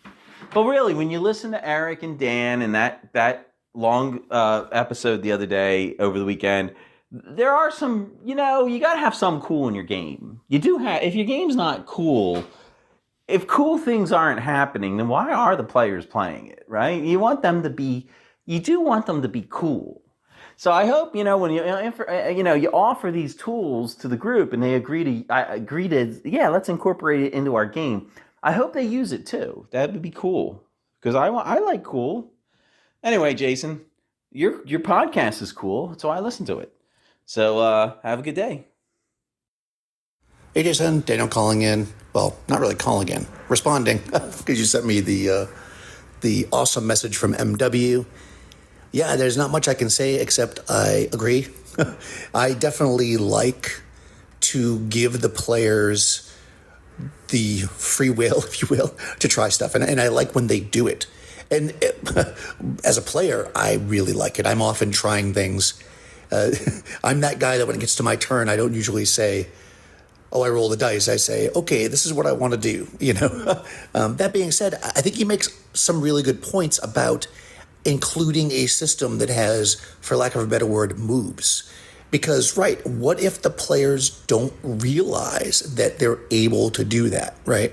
But really, when you listen to Eric and Dan and that, that long uh, episode the other day over the weekend, there are some, you know, you got to have some cool in your game. You do have, if your game's not cool, if cool things aren't happening, then why are the players playing it, right? You want them to be, you do want them to be cool. So I hope you know when you uh, you know you offer these tools to the group and they agree to I agree to yeah let's incorporate it into our game. I hope they use it too. That would be cool because I want I like cool. Anyway, Jason, your your podcast is cool, so I listen to it. So uh, have a good day.
Hey, Jason, Daniel calling in. Well, not really calling in, responding because you sent me the uh, the awesome message from MW. Yeah, there's not much I can say except I agree. I definitely like to give the players the free will, if you will, to try stuff, and, and I like when they do it. And it, as a player, I really like it. I'm often trying things Uh, I'm that guy that when it gets to my turn, I don't usually say, "Oh, I roll the dice." I say, "Okay, this is what I want to do." You know. um, that being said, I think he makes some really good points about including a system that has, for lack of a better word, moves. Because, right, what if the players don't realize that they're able to do that, right?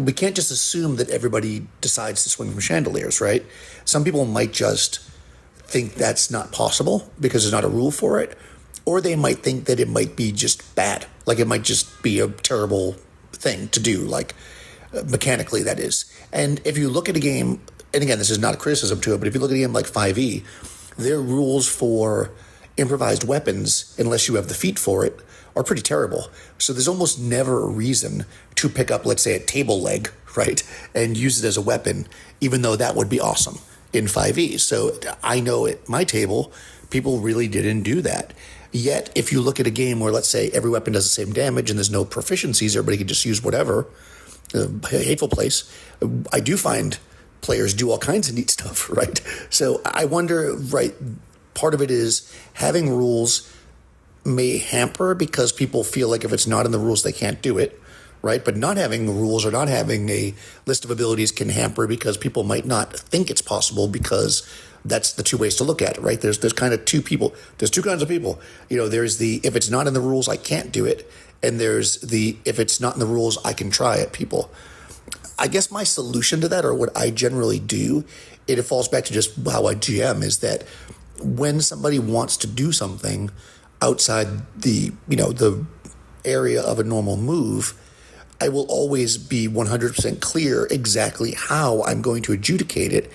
We can't just assume that everybody decides to swing from chandeliers, right? Some people might just think that's not possible because there's not a rule for it, or they might think that it might be just bad. Like it might just be a terrible thing to do, like mechanically, that is. And if you look at a game, and again, this is not a criticism to it, but if you look at a game like 5e, their rules for improvised weapons, unless you have the feat for it, are pretty terrible. So there's almost never a reason to pick up, let's say, a table leg, right, and use it as a weapon, even though that would be awesome in 5e. So I know at my table, people really didn't do that. Yet, if you look at a game where, let's say, every weapon does the same damage and there's no proficiencies, everybody can just use whatever, uh, hateful place, I do find players do all kinds of neat stuff, right? So I wonder, right, part of it is having rules may hamper because people feel like if it's not in the rules, they can't do it, right? But not having rules or not having a list of abilities can hamper because people might not think it's possible because that's the two ways to look at it, right? There's there's kind of two people. There's two kinds of people. You know, there's the if it's not in the rules, I can't do it, and there's the if it's not in the rules, I can try it. People. I guess my solution to that, or what I generally do, it falls back to just how I GM is that when somebody wants to do something outside the you know the area of a normal move, I will always be 100% clear exactly how I'm going to adjudicate it.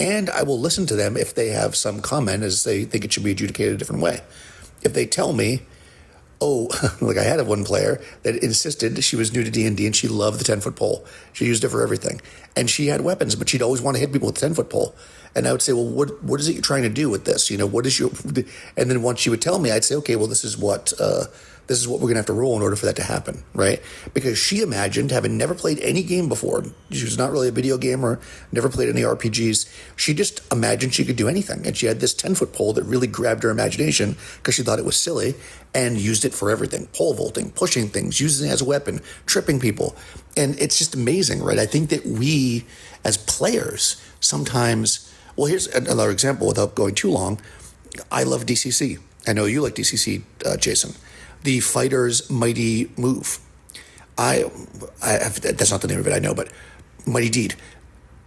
And I will listen to them if they have some comment as they think it should be adjudicated a different way. If they tell me, oh, like I had one player that insisted she was new to D and she loved the ten foot pole. She used it for everything, and she had weapons, but she'd always want to hit people with the ten foot pole. And I would say, well, what what is it you're trying to do with this? You know, what is your? And then once she would tell me, I'd say, okay, well, this is what. Uh, this is what we're going to have to roll in order for that to happen, right? Because she imagined, having never played any game before, she was not really a video gamer, never played any RPGs. She just imagined she could do anything. And she had this 10 foot pole that really grabbed her imagination because she thought it was silly and used it for everything pole vaulting, pushing things, using it as a weapon, tripping people. And it's just amazing, right? I think that we, as players, sometimes, well, here's another example without going too long. I love DCC. I know you like DCC, uh, Jason the fighter's mighty move. I, I have, that's not the name of it, I know, but mighty deed.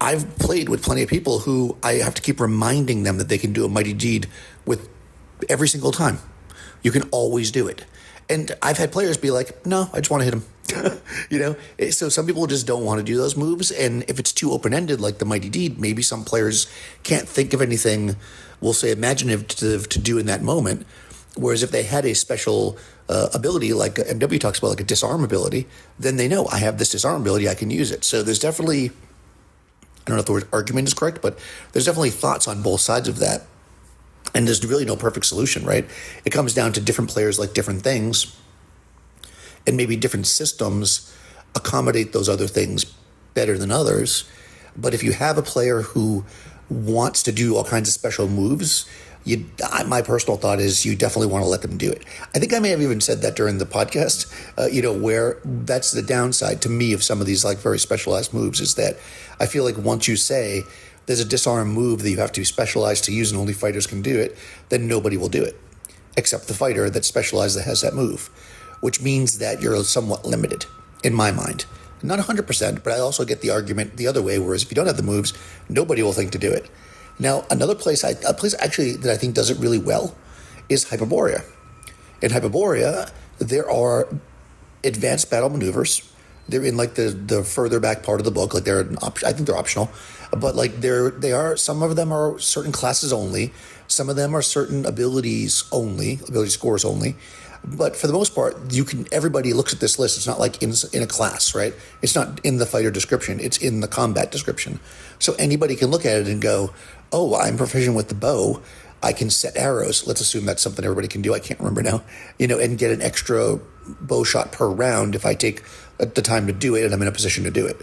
I've played with plenty of people who I have to keep reminding them that they can do a mighty deed with every single time. You can always do it. And I've had players be like, no, I just want to hit him. you know, eh, so some people just don't want to do those moves. And if it's too open ended, like the Mighty Deed, maybe some players can't think of anything, we'll say, imaginative to, to do in that moment. Whereas if they had a special uh, ability, like MW talks about, like a disarm ability, then they know I have this disarm ability, I can use it. So there's definitely, I don't know if the word argument is correct, but there's definitely thoughts on both sides of that. And there's really no perfect solution, right? It comes down to different players like different things, and maybe different systems accommodate those other things better than others. But if you have a player who wants to do all kinds of special moves, you, my personal thought is you definitely want to let them do it. I think I may have even said that during the podcast. Uh, you know, where that's the downside to me of some of these like very specialized moves is that I feel like once you say there's a disarm move that you have to be specialized to use and only fighters can do it, then nobody will do it except the fighter that specialized that has that move, which means that you're somewhat limited in my mind. Not 100%, but I also get the argument the other way, whereas if you don't have the moves, nobody will think to do it. Now, another place, I, a place actually that I think does it really well is Hyperborea. In Hyperborea, there are advanced battle maneuvers. They're in like the the further back part of the book. Like they're an I think they're optional, but like they're they are some of them are certain classes only. Some of them are certain abilities only, ability scores only. But for the most part, you can. Everybody looks at this list. It's not like in in a class, right? It's not in the fighter description. It's in the combat description. So anybody can look at it and go, "Oh, I'm proficient with the bow. I can set arrows." Let's assume that's something everybody can do. I can't remember now. You know, and get an extra bow shot per round if I take uh, the time to do it and I'm in a position to do it.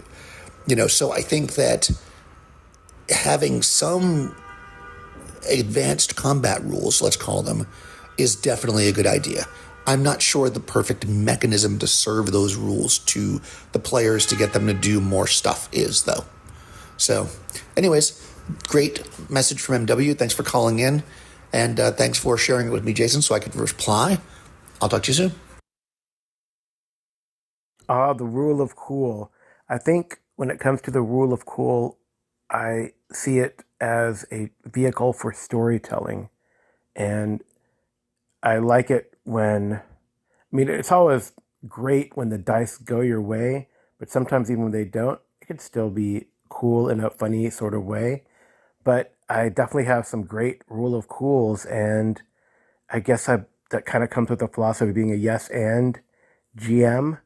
You know, so I think that having some advanced combat rules, let's call them, is definitely a good idea. I'm not sure the perfect mechanism to serve those rules to the players to get them to do more stuff is, though. So, anyways, great message from MW. Thanks for calling in. And uh, thanks for sharing it with me, Jason, so I could reply. I'll talk to you soon.
Ah, the rule of cool. I think when it comes to the rule of cool, I see it as a vehicle for storytelling. And I like it when, I mean, it's always great when the dice go your way, but sometimes even when they don't, it can still be cool in a funny sort of way. But I definitely have some great rule of cools, and I guess I, that kind of comes with the philosophy of being a yes and GM.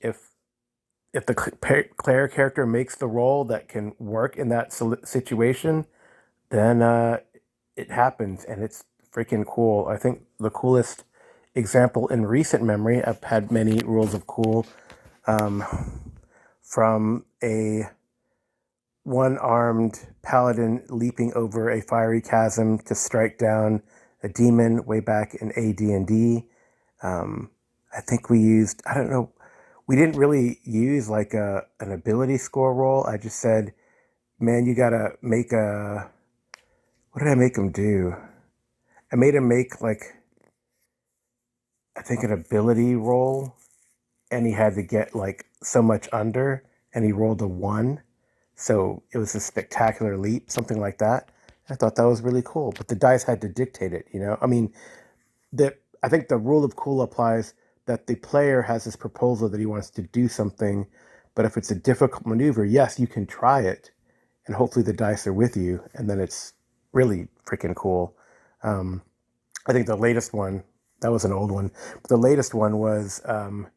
If if the Claire character makes the role that can work in that situation, then uh, it happens, and it's freaking cool. I think the coolest example in recent memory, I've had many rules of cool um, from a one armed paladin leaping over a fiery chasm to strike down a demon way back in AD&D. Um, I think we used, I don't know, we didn't really use like a, an ability score roll. I just said, man, you got to make a, what did I make him do? I made him make like, I think an ability roll and he had to get like so much under and he rolled a one so it was a spectacular leap, something like that. I thought that was really cool, but the dice had to dictate it. You know, I mean, the I think the rule of cool applies that the player has this proposal that he wants to do something, but if it's a difficult maneuver, yes, you can try it, and hopefully the dice are with you, and then it's really freaking cool. Um, I think the latest one that was an old one. But the latest one was um,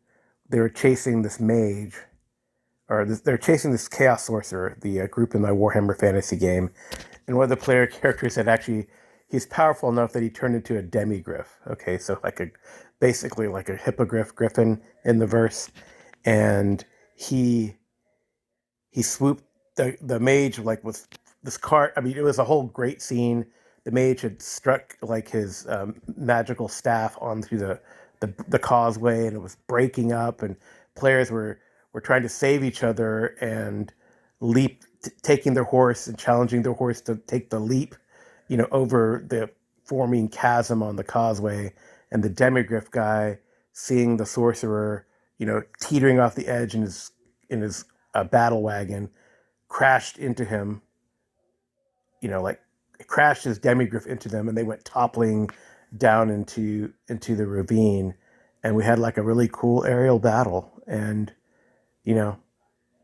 they were chasing this mage or they're chasing this chaos sorcerer, the uh, group in my Warhammer Fantasy game, and one of the player characters had actually he's powerful enough that he turned into a demigryph. Okay, so like a basically like a hippogriff griffin in the verse, and he he swooped the the mage like with this cart. I mean, it was a whole great scene. The mage had struck like his um, magical staff onto the, the the causeway, and it was breaking up, and players were were trying to save each other and leap, t- taking their horse and challenging their horse to take the leap, you know, over the forming chasm on the causeway. And the demigryph guy seeing the sorcerer, you know, teetering off the edge in his in his uh, battle wagon, crashed into him. You know, like crashed his demigryph into them, and they went toppling down into into the ravine. And we had like a really cool aerial battle, and you know,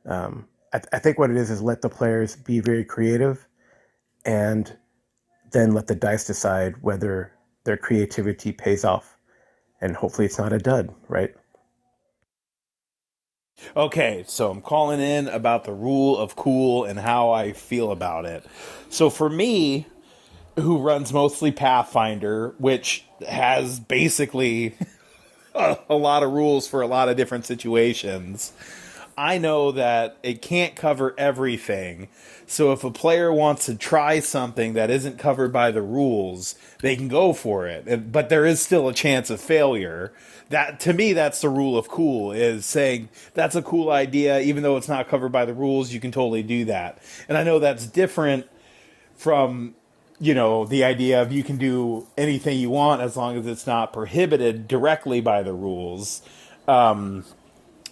um, I, I think what it is is let the players be very creative, and then let the dice decide whether their creativity pays off, and hopefully it's not a dud, right?
Okay, so I'm calling in about the rule of cool and how I feel about it. So for me, who runs mostly Pathfinder, which has basically a, a, lot of rules for a lot of different situations, I know that it can't cover everything. So if a player wants to try something that isn't covered by the rules, they can go for it. But there is still a chance of failure. That to me that's the rule of cool is saying that's a cool idea even though it's not covered by the rules, you can totally do that. And I know that's different from you know the idea of you can do anything you want as long as it's not prohibited directly by the rules. Um,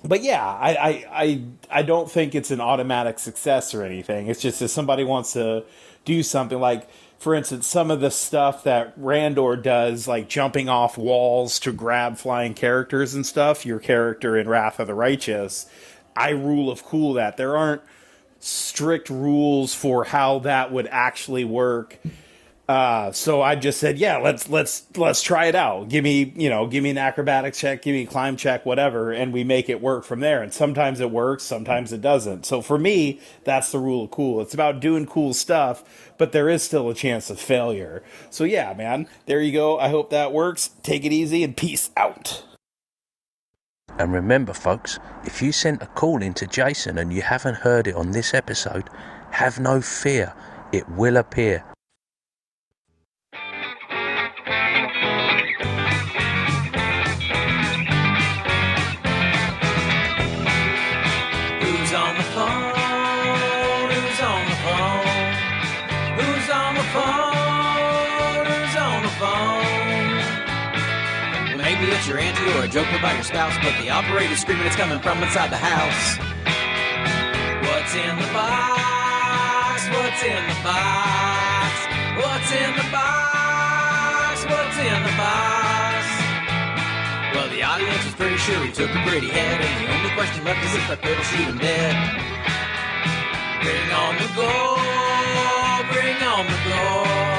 but yeah, I, I, I I don't think it's an automatic success or anything. It's just if somebody wants to do something like, for instance, some of the stuff that Randor does, like jumping off walls to grab flying characters and stuff. Your character in Wrath of the Righteous, I rule of cool that there aren't strict rules for how that would actually work uh, so I just said, yeah, let's let's let's try it out. Give me, you know, give me an acrobatics check, give me a climb check, whatever, and we make it work from there. And sometimes it works, sometimes it doesn't. So for me, that's the rule of cool. It's about doing cool stuff, but there is still a chance of failure. So yeah, man, there you go. I hope that works. Take it easy and peace out.
And remember, folks, if you sent a call in to Jason and you haven't heard it on this episode, have no fear. It will appear
joke about your spouse, but the operator's screaming it's coming from inside the house. What's in the box? What's in the box? What's in the box? What's in the box? Well, the audience was pretty sure he took a pretty head, and the only question left is if I could shoot him dead. Bring on the gold, bring on the gold.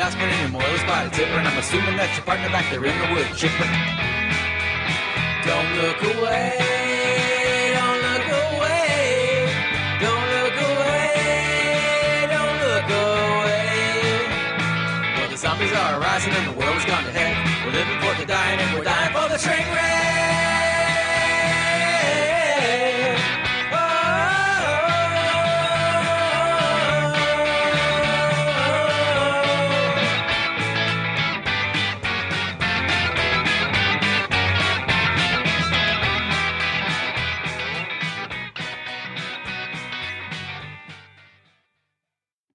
A dustman and by the tipper, and I'm assuming that's your partner back there in the wood chipper. Don't look away, don't look away, don't look away, don't look away. Well, the zombies are rising and the world has gone to heck. We're living for the dying and we're dying for the train wreck.